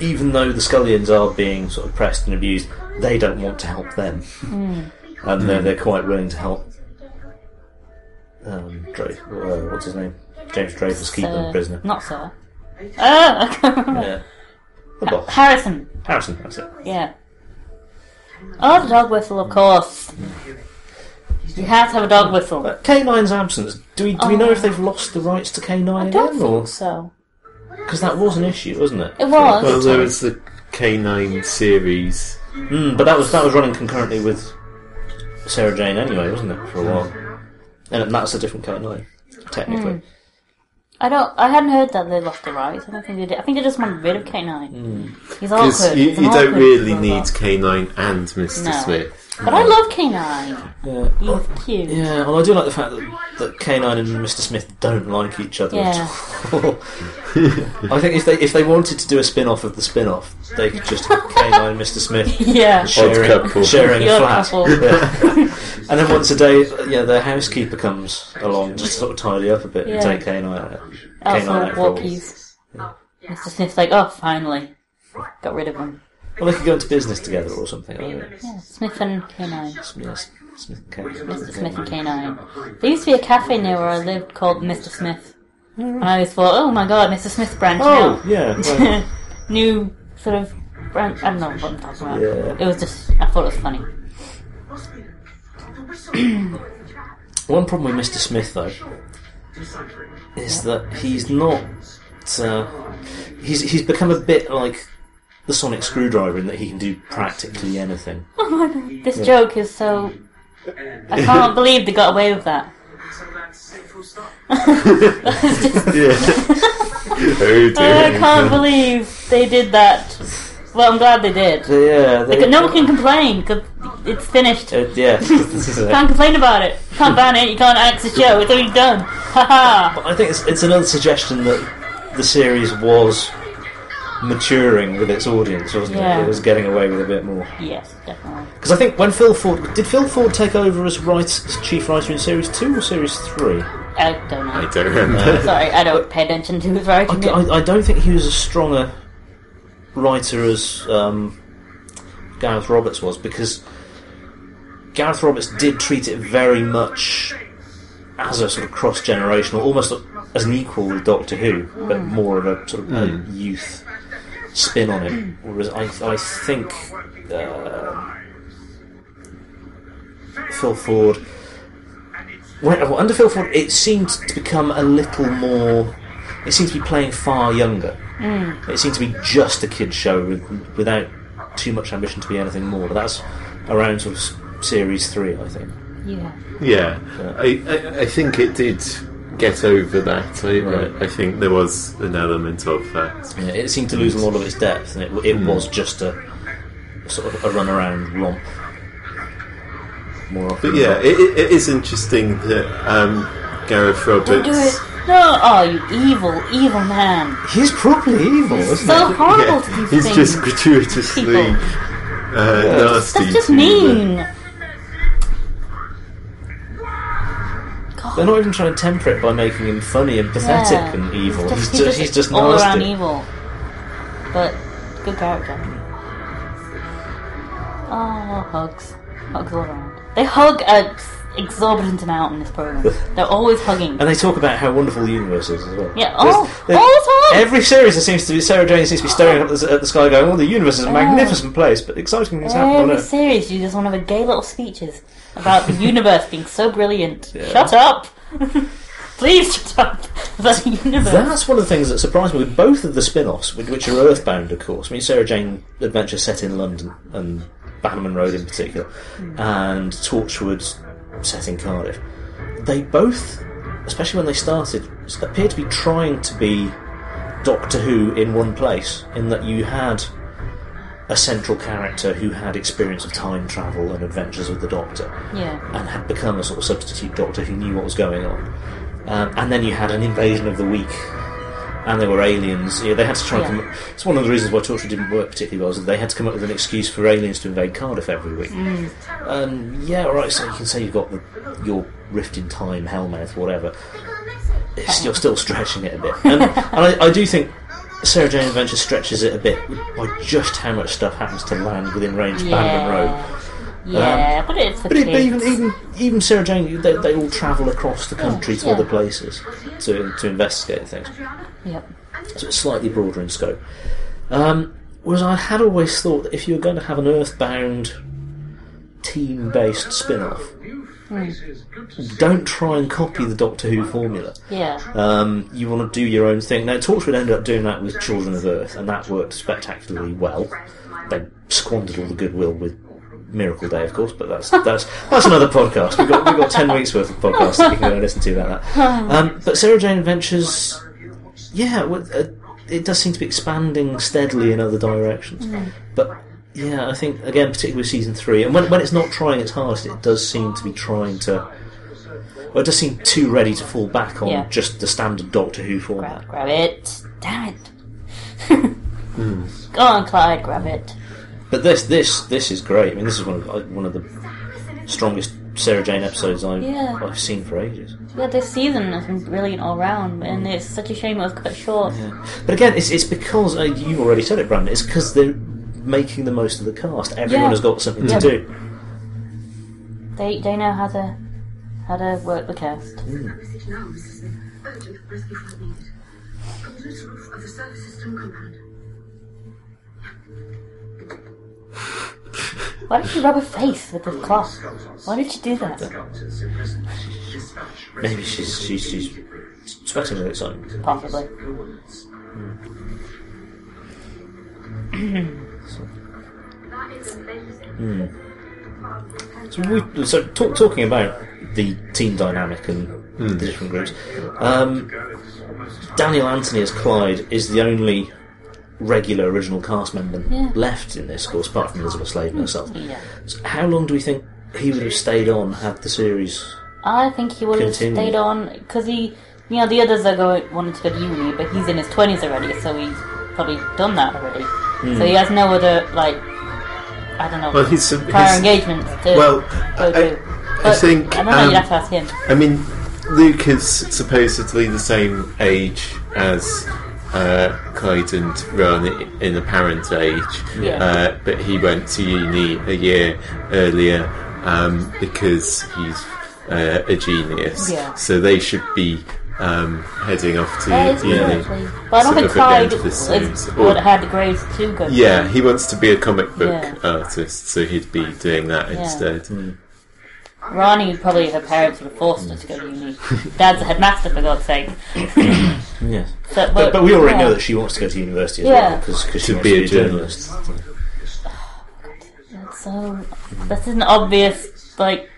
even though the Skullions are being sort of pressed and abused, they don't want to help them. And they're, they're quite willing to help um, Drake, uh, what's his name? James Dreyfus keep them Sir- prisoner. Not Sir. Oh, I can't remember. Yeah. The boss. Harrison. Harrison, that's it. Yeah. Oh, the dog whistle, of course. You have to have a dog whistle. But K9's absence, do we, do we know Oh. if they've lost the rights to K9 I don't again? Or think so. Because that was an issue, wasn't it? It was. Well, there was the K9 series. Mm, but that was that was running concurrently with Sarah Jane anyway, wasn't it, for a while? And that's a different K9, technically. I don't. I hadn't heard that they lost the rights. I don't think they did. I think they just wanted rid of K9. Hmm. He's Because awkward. you, He's an you don't awkward really robot. need K9 and Mr. No. Smith. But I love K9. Yeah. He's cute. Yeah, and I do like the fact that, that K9 and Mr. Smith don't like each other Yeah. at all. I think if they if they wanted to do a spin off of the spin off, they could just have K9 and Mr. Smith Yeah. sharing, couple. sharing The a odd flat. couple. Yeah. and then once a day, yeah, their housekeeper comes along just to sort of tidy up a bit and take K9 out. K9 Also, out for a walk. walkies. Mr. Smith's like, oh, finally. Got rid of him. Well, they could go into business together or something. Yeah, Smith and K9. Yes, Smith and K. Mr. Smith and K9. There used to be a cafe near where I lived called Mr. Smith. And I always thought, oh my god, Mr. Smith branching Oh, out. yeah. well, New sort of branch. I don't know what I'm talking about. Yeah. It was just, I thought it was funny. One problem with Mr. Smith, though, is that he's not. Uh, he's he's become a bit like the sonic screwdriver in that he can do practically anything. This joke is so. I can't believe they got away with that. Yeah. oh I can't believe they did that. Well, I'm glad they did. So, yeah, they, Because no one can complain because it's finished. Uh, yeah, this is it. Can't complain about it. Can't ban it. You can't axe the show. It's already done. Haha. I think it's, it's another suggestion that the series was maturing with its audience, wasn't Yeah. it? It was getting away with a bit more. yes, definitely. Because I think when Phil Ford did Phil Ford take over as write, as chief writer in series two or series three? I don't know. I don't remember. Sorry, I don't pay attention to his writing. I, I don't think he was as strong a writer as um, Gareth Roberts was because Gareth Roberts did treat it very much as a sort of cross generational, almost as an equal with Doctor Who, but more of a sort of a youth spin on it. Whereas I, I think uh, Phil Ford. When, well, under Phil Ford, it seemed to become a little more. It seemed to be playing far younger. It seemed to be just a kids' show with, without too much ambition to be anything more. But that's around sort of series three, I think. yeah. Yeah, I, I, I think it did get over that. I, Right. I think there was an element of that. Yeah, it seemed to lose a lot of its depth, and it, it was just a sort of a run around romp. More often. But yeah, it, it, it is interesting that um, Gareth Roberts. Don't do it. No, oh, you evil, evil man. he's probably evil, isn't So he? horrible to these he's things. just gratuitously People. uh, nasty. That's just to, uh, They're not even trying to temper it by making him funny and pathetic Yeah. and evil. He's just, he's just all nasty. around evil. But good character. Oh, hugs. Hugs all around. They hug an exorbitant amount in this program. They're always hugging. And they talk about how wonderful the universe is as well. Yeah, all, oh, all the time. Every series, there seems to be Sarah Jane seems to be staring up at the, at the sky, going, "Oh, the universe is a magnificent place, but exciting things happen on Every Earth." series, you just want to have a gay little speeches about the universe being so brilliant. Yeah. Shut up! Please shut up about the universe. That's one of the things that surprised me with both of the spin-offs, which which are Earthbound, of course. I mean, Sarah Jane Adventure set in London and Bannerman Road in particular, hmm. and Torchwood set in Cardiff. They both, especially when they started, appeared to be trying to be Doctor Who in one place, in that you had a central character who had experience of time travel and adventures with the Doctor yeah. and had become a sort of substitute doctor who knew what was going on. Um, and then you had an invasion of the week, and there were aliens. Yeah, they had to try and Yeah. come. It's one of the reasons why Torchwood didn't work particularly well. Is that they had to come up with an excuse for aliens to invade Cardiff every week. Um, yeah, all right. So you can say you've got the, your rift in time, Hellmouth, whatever. It's, you're still stretching it a bit, and, and I, I do think Sarah Jane Adventure stretches it a bit by just how much stuff happens to land within range of Bannerman Road. Yeah, but it's But, it, but even even even Sarah Jane, they, they all travel across the country to yeah. other places to to investigate things. Yep. So it's slightly broader in scope. Um, whereas I had always thought that if you were going to have an Earthbound team-based spin-off, don't try and copy the Doctor Who formula. Yeah. Um, you want to do your own thing. Now, Torchwood ended up doing that with Children of Earth, and that worked spectacularly well. They squandered all the goodwill with Miracle Day, of course, but that's that's that's another podcast. We've got we've got ten weeks worth of podcasts that you can go and listen to about that. Um, but Sarah Jane Adventures, yeah, uh, it does seem to be expanding steadily in other directions. But yeah, I think again, particularly with season three, and when when it's not trying its hardest, it does seem to be trying to. Well, it does seem too ready to fall back on Yeah. just the standard Doctor Who format. Grab, grab it. Damn it. Go on, Clyde, grab it. But this this this is great. I mean, this is one of uh, one of the strongest Sarah Jane episodes I've Yeah. I've seen for ages. Yeah, this season has been brilliant all round, and it's such a shame it was cut short. But again, it's it's because uh, you already said it, Brandon. It's because they're making the most of the cast. Everyone Yeah. has got something Yeah. to do. They they know how to how to work the cast. Message Why did you rub her face with the cloth? Why did you do that? Maybe she's she's she's sweating with excitement. Possibly. That is amazing. Hmm. So, we, so talk, talking about the team dynamic and the different groups, um, Daniel Anthony as Clyde is the only regular original cast member Yeah. left in this, of course, apart from Elizabeth Sladen herself. Yeah. So how long do we think he would have stayed on had the series? I think he would have stayed on because he, you know, the others are going wanted to go to uni, but he's in his twenties already, so he's probably done that already. Hmm. So he has no other like, I don't know, Well, he's, prior he's engagements to well, go I, to. I But think. I don't know. um, you'd have to ask him. I mean, Luke is supposedly the same age as uh, Clyde and Ron i- in apparent age, Yeah. uh, but he went to uni a year earlier um, because he's uh, a genius. Yeah. So they should be um, heading off to That is uni. actually. But I don't think of the end Clyde of this was, series. would Or- had the grades to go. yeah, uni. he wants to be a comic book Yeah. artist, so he'd be doing that instead. Rani probably her parents would have forced her to go to uni. Dad's a headmaster for God's sake. Yes. So, but, But, but we already yeah. know that she wants to go to university as Yeah. well because she To wants be to a be a journalist. So this is an obvious like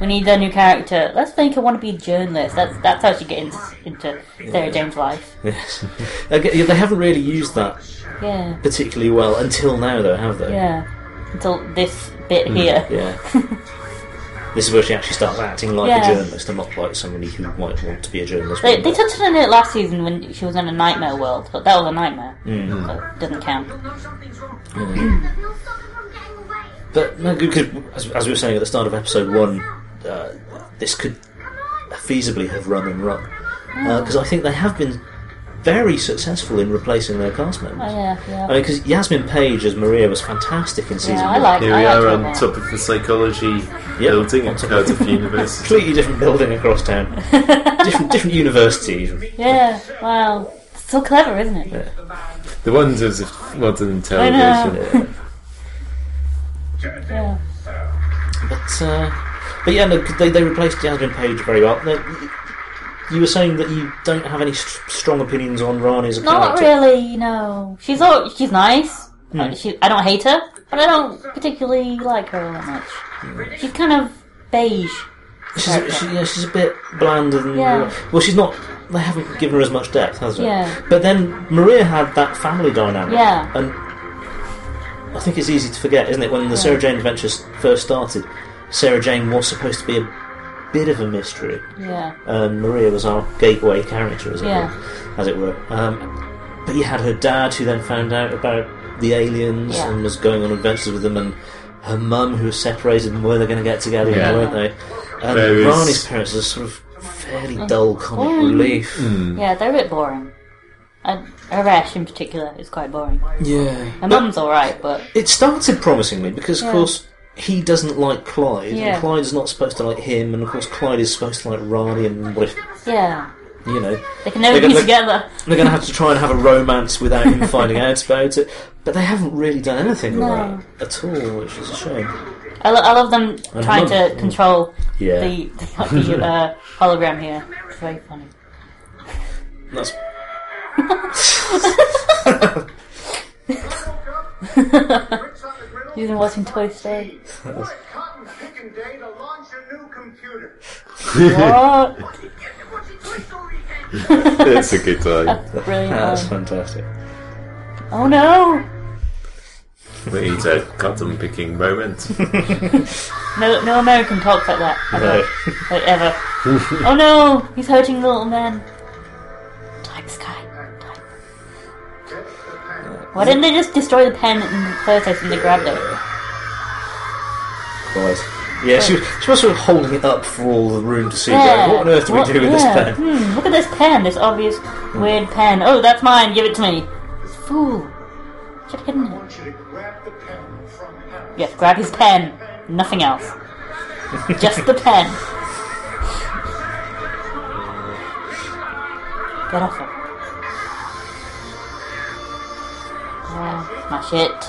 we need a new character. Let's make her want to be a journalist. That's that's how she gets into, into Sarah Jane's life. Yes. They haven't really used that Yeah, particularly well until now, though, have they? yeah. Until this bit mm, here. Yeah. this is where she actually starts acting like Yeah. a journalist and not like somebody who might want to be a journalist. They, one they day. touched on it last season when she was in a nightmare world, but that was a nightmare, Mm. so it doesn't count. You'll know something's wrong. Mm. There's no stopping from getting away. But no, good, good. As, as we were saying at the start of episode one, uh, this could feasibly have run and run because I think they have been very successful in replacing their cast members. Oh yeah, yeah. I mean, because Yasmin Page as Maria was fantastic in season Yeah, I one. like. Here I we like are on top of the psychology Yep, building on at top of- Cardiff University. Completely different building across town, different different university. even. Yeah, wow. So clever, isn't it? The wonders of modern I television. know. Yeah. But uh, but yeah, no, 'cause they they replaced Yasmin Page very well. Now, y- you were saying that you don't have any st- strong opinions on Rani as a Not character. really, no. She's all, she's nice. Hmm. Uh, She, I don't hate her, but I don't particularly like her all that much. Hmm. She's kind of beige. She's a, she, yeah, she's a bit bland and Yeah. well, she's not. They haven't given her as much depth, has they? Yeah. But then Maria had that family dynamic. Yeah. And I think it's easy to forget, isn't it? When the Sarah Jane Adventures first started, Sarah Jane was supposed to be a bit of a mystery. Yeah, and Maria was our gateway character, as it Yeah. were. As it were. Um, but you had her dad, who then found out about the aliens Yeah. and was going on adventures with them, and her mum, who was separated and were they going to get together, Yeah. weren't they? And There is- Rani's parents are sort of fairly dull comic boring. relief. Hmm. yeah, they're a bit boring. And Haresh in particular is quite boring. Yeah. Her mum's alright, but it started promisingly because, of Yeah. course, he doesn't like Clyde, Yeah. and Clyde's not supposed to like him, and of course, Clyde is supposed to like Rani, and what if, yeah, you know, they can never be together. They're going to have to try and have a romance without him finding out about it. But they haven't really done anything with No. that at all, which is a shame. I, lo- I love them And trying to control Yeah. the, the uh, hologram here. It's very funny. That's You've been watching Toy Story. Cotton picking day to launch a new computer. What? Watching Toy Story again. It's a good time. Brilliant. that's one. fantastic. Oh no! We need a cotton picking moment. No, no American talks like that ever, No. like ever. oh no! He's hurting the little man. Type Sky. Why didn't they just destroy the pen in the first place when they grabbed it? Guys. Yeah, she, she was sort of holding it up for all the room to see. Going, what on earth do we What- do with yeah. this pen? Hmm, look at this pen. This obvious weird pen. Oh, that's mine. Give it to me. Fool. Should have hidden it. want you to grab the pen from. Yes, grab his pen. Nothing else. Just the pen. Get off him. Smash it.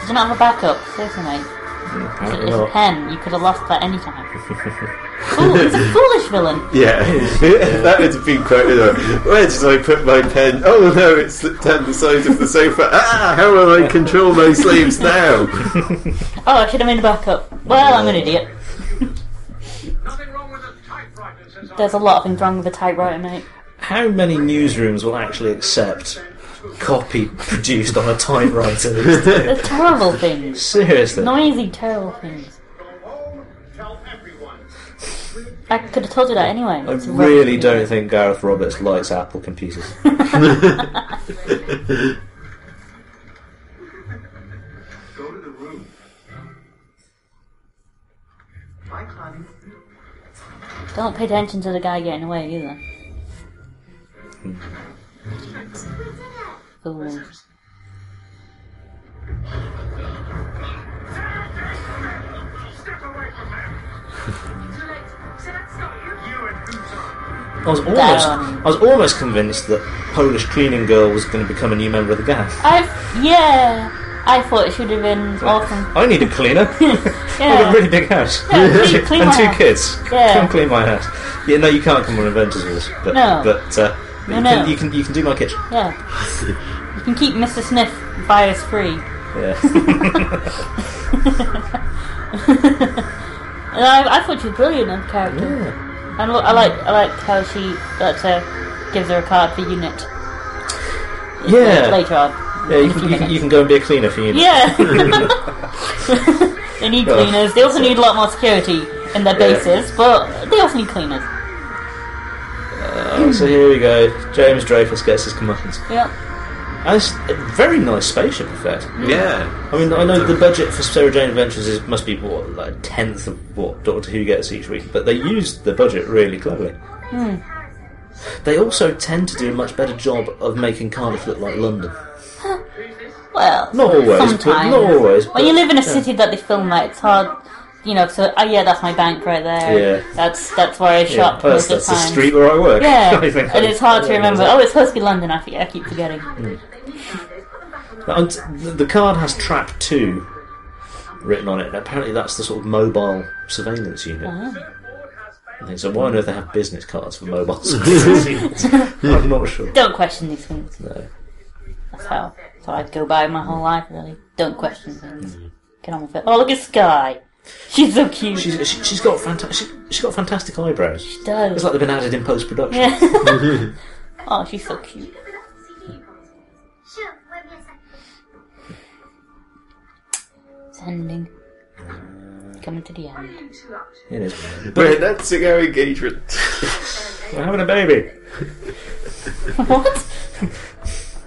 Did you not have a backup? Seriously, mate. It's a pen. You could have lost that any time. Fool, he's a foolish villain. Yeah, that would have been quite. You know, where did I put my pen? Oh no, it's slipped down the side of the sofa. Ah, how will I control my sleeves now? Oh, I should have made a backup. Well, I'm an idiot. There's a lot of things wrong with the typewriter, mate. How many newsrooms will actually accept copy produced on a typewriter? There's terrible things. Seriously. Noisy, terrible things. Tell everyone. I could have told you that anyway. I It's really rubbish don't think Gareth Roberts likes Apple computers. Go to the room. Bye, Clanny. Don't pay attention to the guy getting away either. Fools. Step away from them. Too late. So that's not you. You and who's on? I was almost, Down. I was almost convinced that Polish cleaning girl was going to become a new member of the gang. I yeah. I thought it should have been awesome. I need a cleaner. I've got a really big house. Yeah, clean- clean and two house. kids. Yeah. Come clean my house. Yeah, no, you can't come on Inventors Wars. But, No. But, uh, but No, you, no. Can, you can you can do my kitchen. Yeah. You can keep Mr. Smith bias free. Yeah. And I, I thought she was brilliant as a character. yeah. And look, I like I like how she that uh, gives her a card for unit Yeah. later on. Yeah, you can, you, can, you can go and be a cleaner for you. Yeah. they need Yeah. cleaners. They also need a lot more security in their Yeah. bases, but they also need cleaners. Uh, so here we go. James Dreyfus gets his comeuppance. Yeah. And it's a very nice spaceship effect. Yeah. I mean, I know the budget for Sarah Jane Adventures is, must be what, like a tenth of what Doctor Who gets each week, but they used the budget really cleverly. Hmm. They also tend to do a much better job of making Cardiff look like London. Well, Not always, sometimes. not always. When you live in a yeah. city that they film at, it's hard. You know, so oh yeah, that's my bank right there. Yeah. That's that's where I Yeah, shop oh, most that's, of that's the the street where I work. Yeah, I and it's hard to remember. Oh, it's supposed to be London. I, I keep forgetting. And the card has Trap 2 written on it, and apparently that's the sort of mobile surveillance unit. Uh-huh. I think so. Why on earth they have business cards for mobile surveillance units? I'm not sure. Don't question these things. No. That's how. That's how I go by my whole life. Really, don't question things. Mm. Get on with it. Oh, look at Sky. She's so cute. She's, she, she's got fantastic. She, she's got fantastic eyebrows. she does. It's like they've been added in post production. Yeah. oh, she's so cute. Sure, wait a. It's ending. Mm. Coming to the end. You two up to? It is. We're announcing our engagement. We're having a baby. what?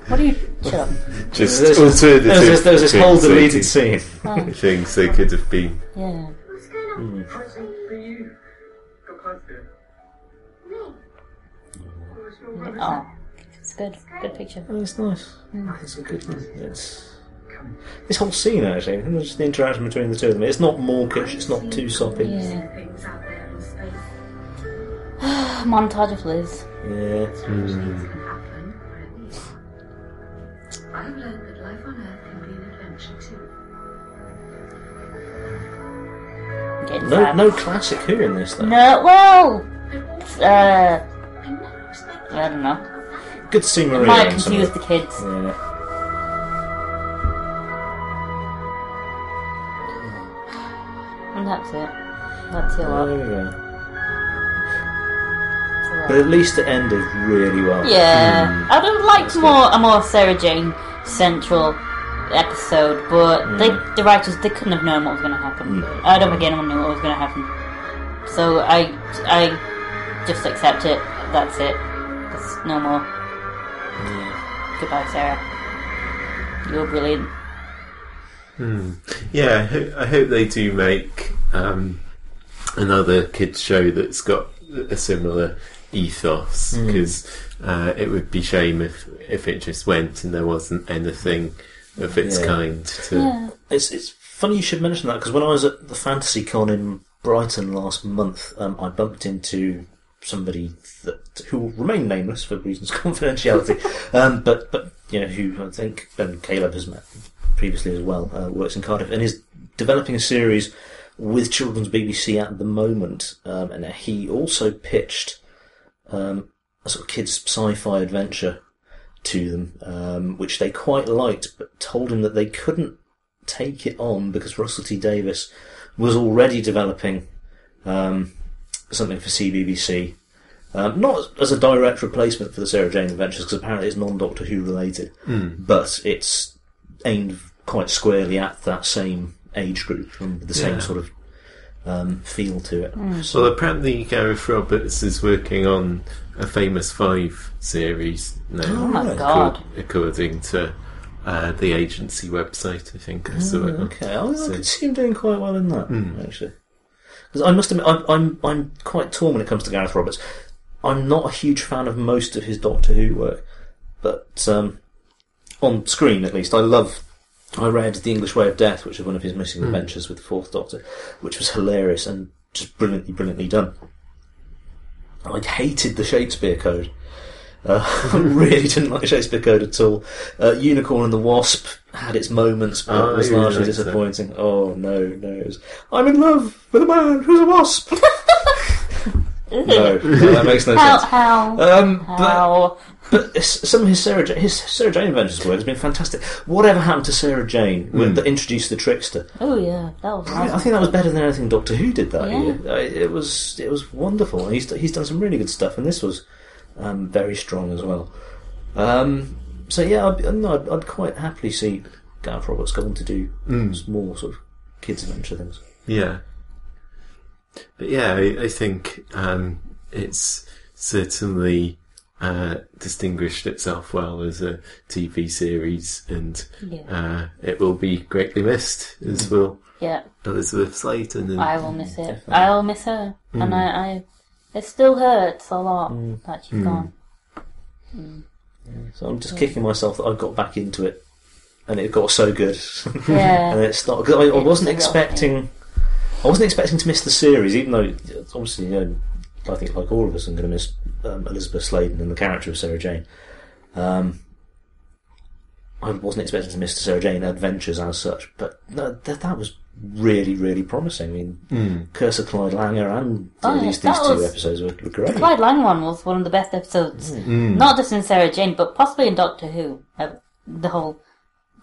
What are you? Shut up. Just There's, alternative. there's this, there's this whole things they deleted could- scene. Oh. Things they could have been. Yeah. What's going on? Hmm. Present for you. Got close there. Me? Oh, it's your oh, brother. Oh, it's good. Good picture. Oh, it's nice. Hmm. Oh, it's a good one. It's this whole scene actually, and just the interaction between the two of them. It's not mawkish. It's not too soppy. Yeah. Things out there in space Montage of Liz. Yeah. Can happen. I've learned that life on Earth can be an adventure too. Getting No, sad. no classic Who in this though. No. Well. Uh. I never expected I don't know. Good to see Maria. Might in some confuse of the kids. Yeah. And that's it. That's it. There Lot. we go. But at least it ended really well. Yeah, I'd have liked more a more Sarah Jane central episode, but they the writers they couldn't have known what was going to happen. I don't think anyone knew what was going to happen. So I I just accept it. That's it. There's no more. Goodbye, Sarah. You're brilliant. Yeah, I, ho- I hope they do make um, another kids show that's got a similar ethos because uh, it would be shame if if it just went and there wasn't anything of its Yeah. kind to. Yeah. It's it's funny you should mention that because when I was at the Fantasy Con in Brighton last month, um, I bumped into somebody that who will remain nameless for reasons of confidentiality, um, but but you know who I think and Caleb has met previously as well uh, works in Cardiff and is developing a series with Children's BBC at the moment, um, and he also pitched um, a sort of kids sci-fi adventure to them, um, which they quite liked, but told him that they couldn't take it on because Russell T Davies was already developing um, something for CBBC Um, not as a direct replacement for the Sarah Jane Adventures, because apparently it's non-Doctor Who related, but it's aimed quite squarely at that same age group and the same Yeah. sort of um, feel to it. Well, apparently Gareth Roberts is working on a Famous Five series now. Oh my. God. acco- According to uh, the agency website, I think I saw it. on. Okay, I, I could see him doing quite well in that actually. Because I must admit, I'm, I'm I'm quite torn when it comes to Gareth Roberts. I'm not a huge fan of most of his Doctor Who work, but um, on screen at least, I love. I read The English Way of Death, which is one of his missing adventures with the Fourth Doctor, which was hilarious and just brilliantly, brilliantly done. I hated the Shakespeare Code. Uh, I really didn't like Shakespeare Code at all. Uh, Unicorn and the Wasp had its moments, but Oh, it was largely liked disappointing. Oh no, no! It was, I'm in love with a man who's a wasp. no, no, that makes no How, sense. how, Um, but, how, but s- some of his Sarah Jane, his Sarah Jane Adventures work has been fantastic. Whatever happened to Sarah Jane when- that introduced the trickster? oh yeah, that was I, I think that was better than anything Doctor Who did that Yeah. year. It was it was wonderful. And He's he's done some really good stuff, and this was um, very strong as well. Um, so yeah, I'd, no, I'd, I'd quite happily see Gareth Roberts go on to do some more sort of kids adventure things. Yeah. But yeah, I, I think um, it's certainly uh, distinguished itself well as a TV series, and Yeah. uh, it will be greatly missed, as will Yeah, Elizabeth Sladen. And, I will miss it. I will miss her, and I, I, it still hurts a lot that she's gone. So I'm just kicking myself that I got back into it, and it got so good. Yeah. and it's not. Cause I, I wasn't a real expecting. I wasn't expecting to miss the series, even though obviously, you know, I think like all of us, I'm going to miss um, Elizabeth Sladen and the character of Sarah Jane. Um, I wasn't expecting to miss the Sarah Jane adventures as such, but no, that that was really, really promising. I mean, Curse of Clyde Langer and Oh, yeah, these, these two was- episodes were, were great. Clyde Lang one was one of the best episodes, not just in Sarah Jane, but possibly in Doctor Who. Uh, the whole,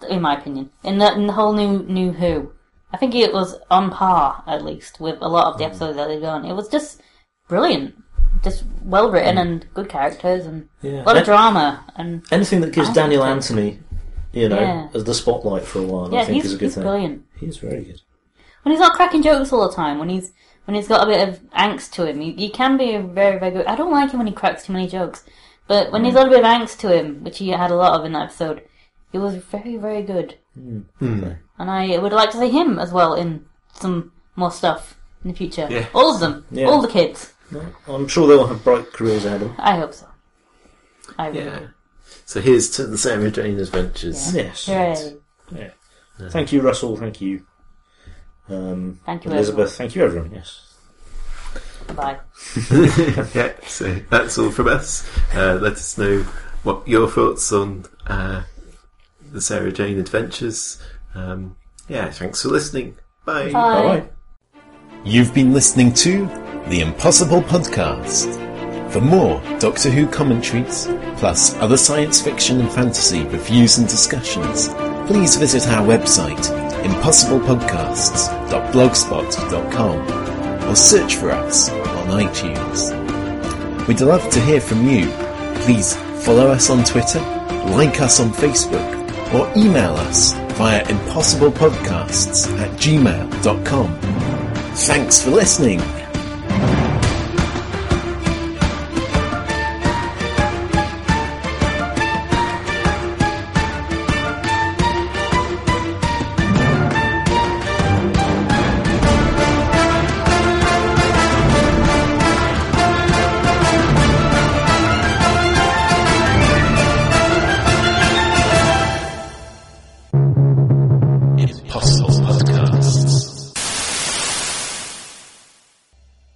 in my opinion, in the in the whole new new Who, I think it was on par at least with a lot of the mm. episodes that they've done. It was just brilliant, just well written mm. and good characters and Yeah. a lot of And- drama and Anything that gives I Daniel think Anthony, you know, Yeah. as the spotlight for a while, yeah, I think he's, is a good he's thing. brilliant. He is very good. when he's not cracking jokes all the time, when he's when he's got a bit of angst to him, he, he can be very very good. I don't like him when he cracks too many jokes, but when he's mm. got a bit of angst to him, which he had a lot of in that episode, he was very very good. Hmm. Okay. And I would like to see him as well in some more stuff in the future. Yeah. All of them, Yeah. all the kids. I'm sure they'll have bright careers ahead of them. I hope so. I really yeah. do. So here's to the Sarah Jane Adventures. Yes. Hooray! Yeah. Thank you, Russell. Thank you, um, Thank you, Elizabeth. everyone. Thank you, everyone. Yes. Bye. yeah, so that's all from us. Uh, let us know what your thoughts on uh, the Sarah Jane Adventures. Um, yeah, thanks for listening. Bye. Bye. Bye. You've been listening to The Impossible Podcast. For more Doctor Who commentaries, plus other science fiction and fantasy reviews and discussions, please visit our website, impossiblepodcasts.blogspot.com, or search for us on iTunes. We'd love to hear from you. Please follow us on Twitter, like us on Facebook, or email us via impossiblepodcasts at gmail.com. Thanks for listening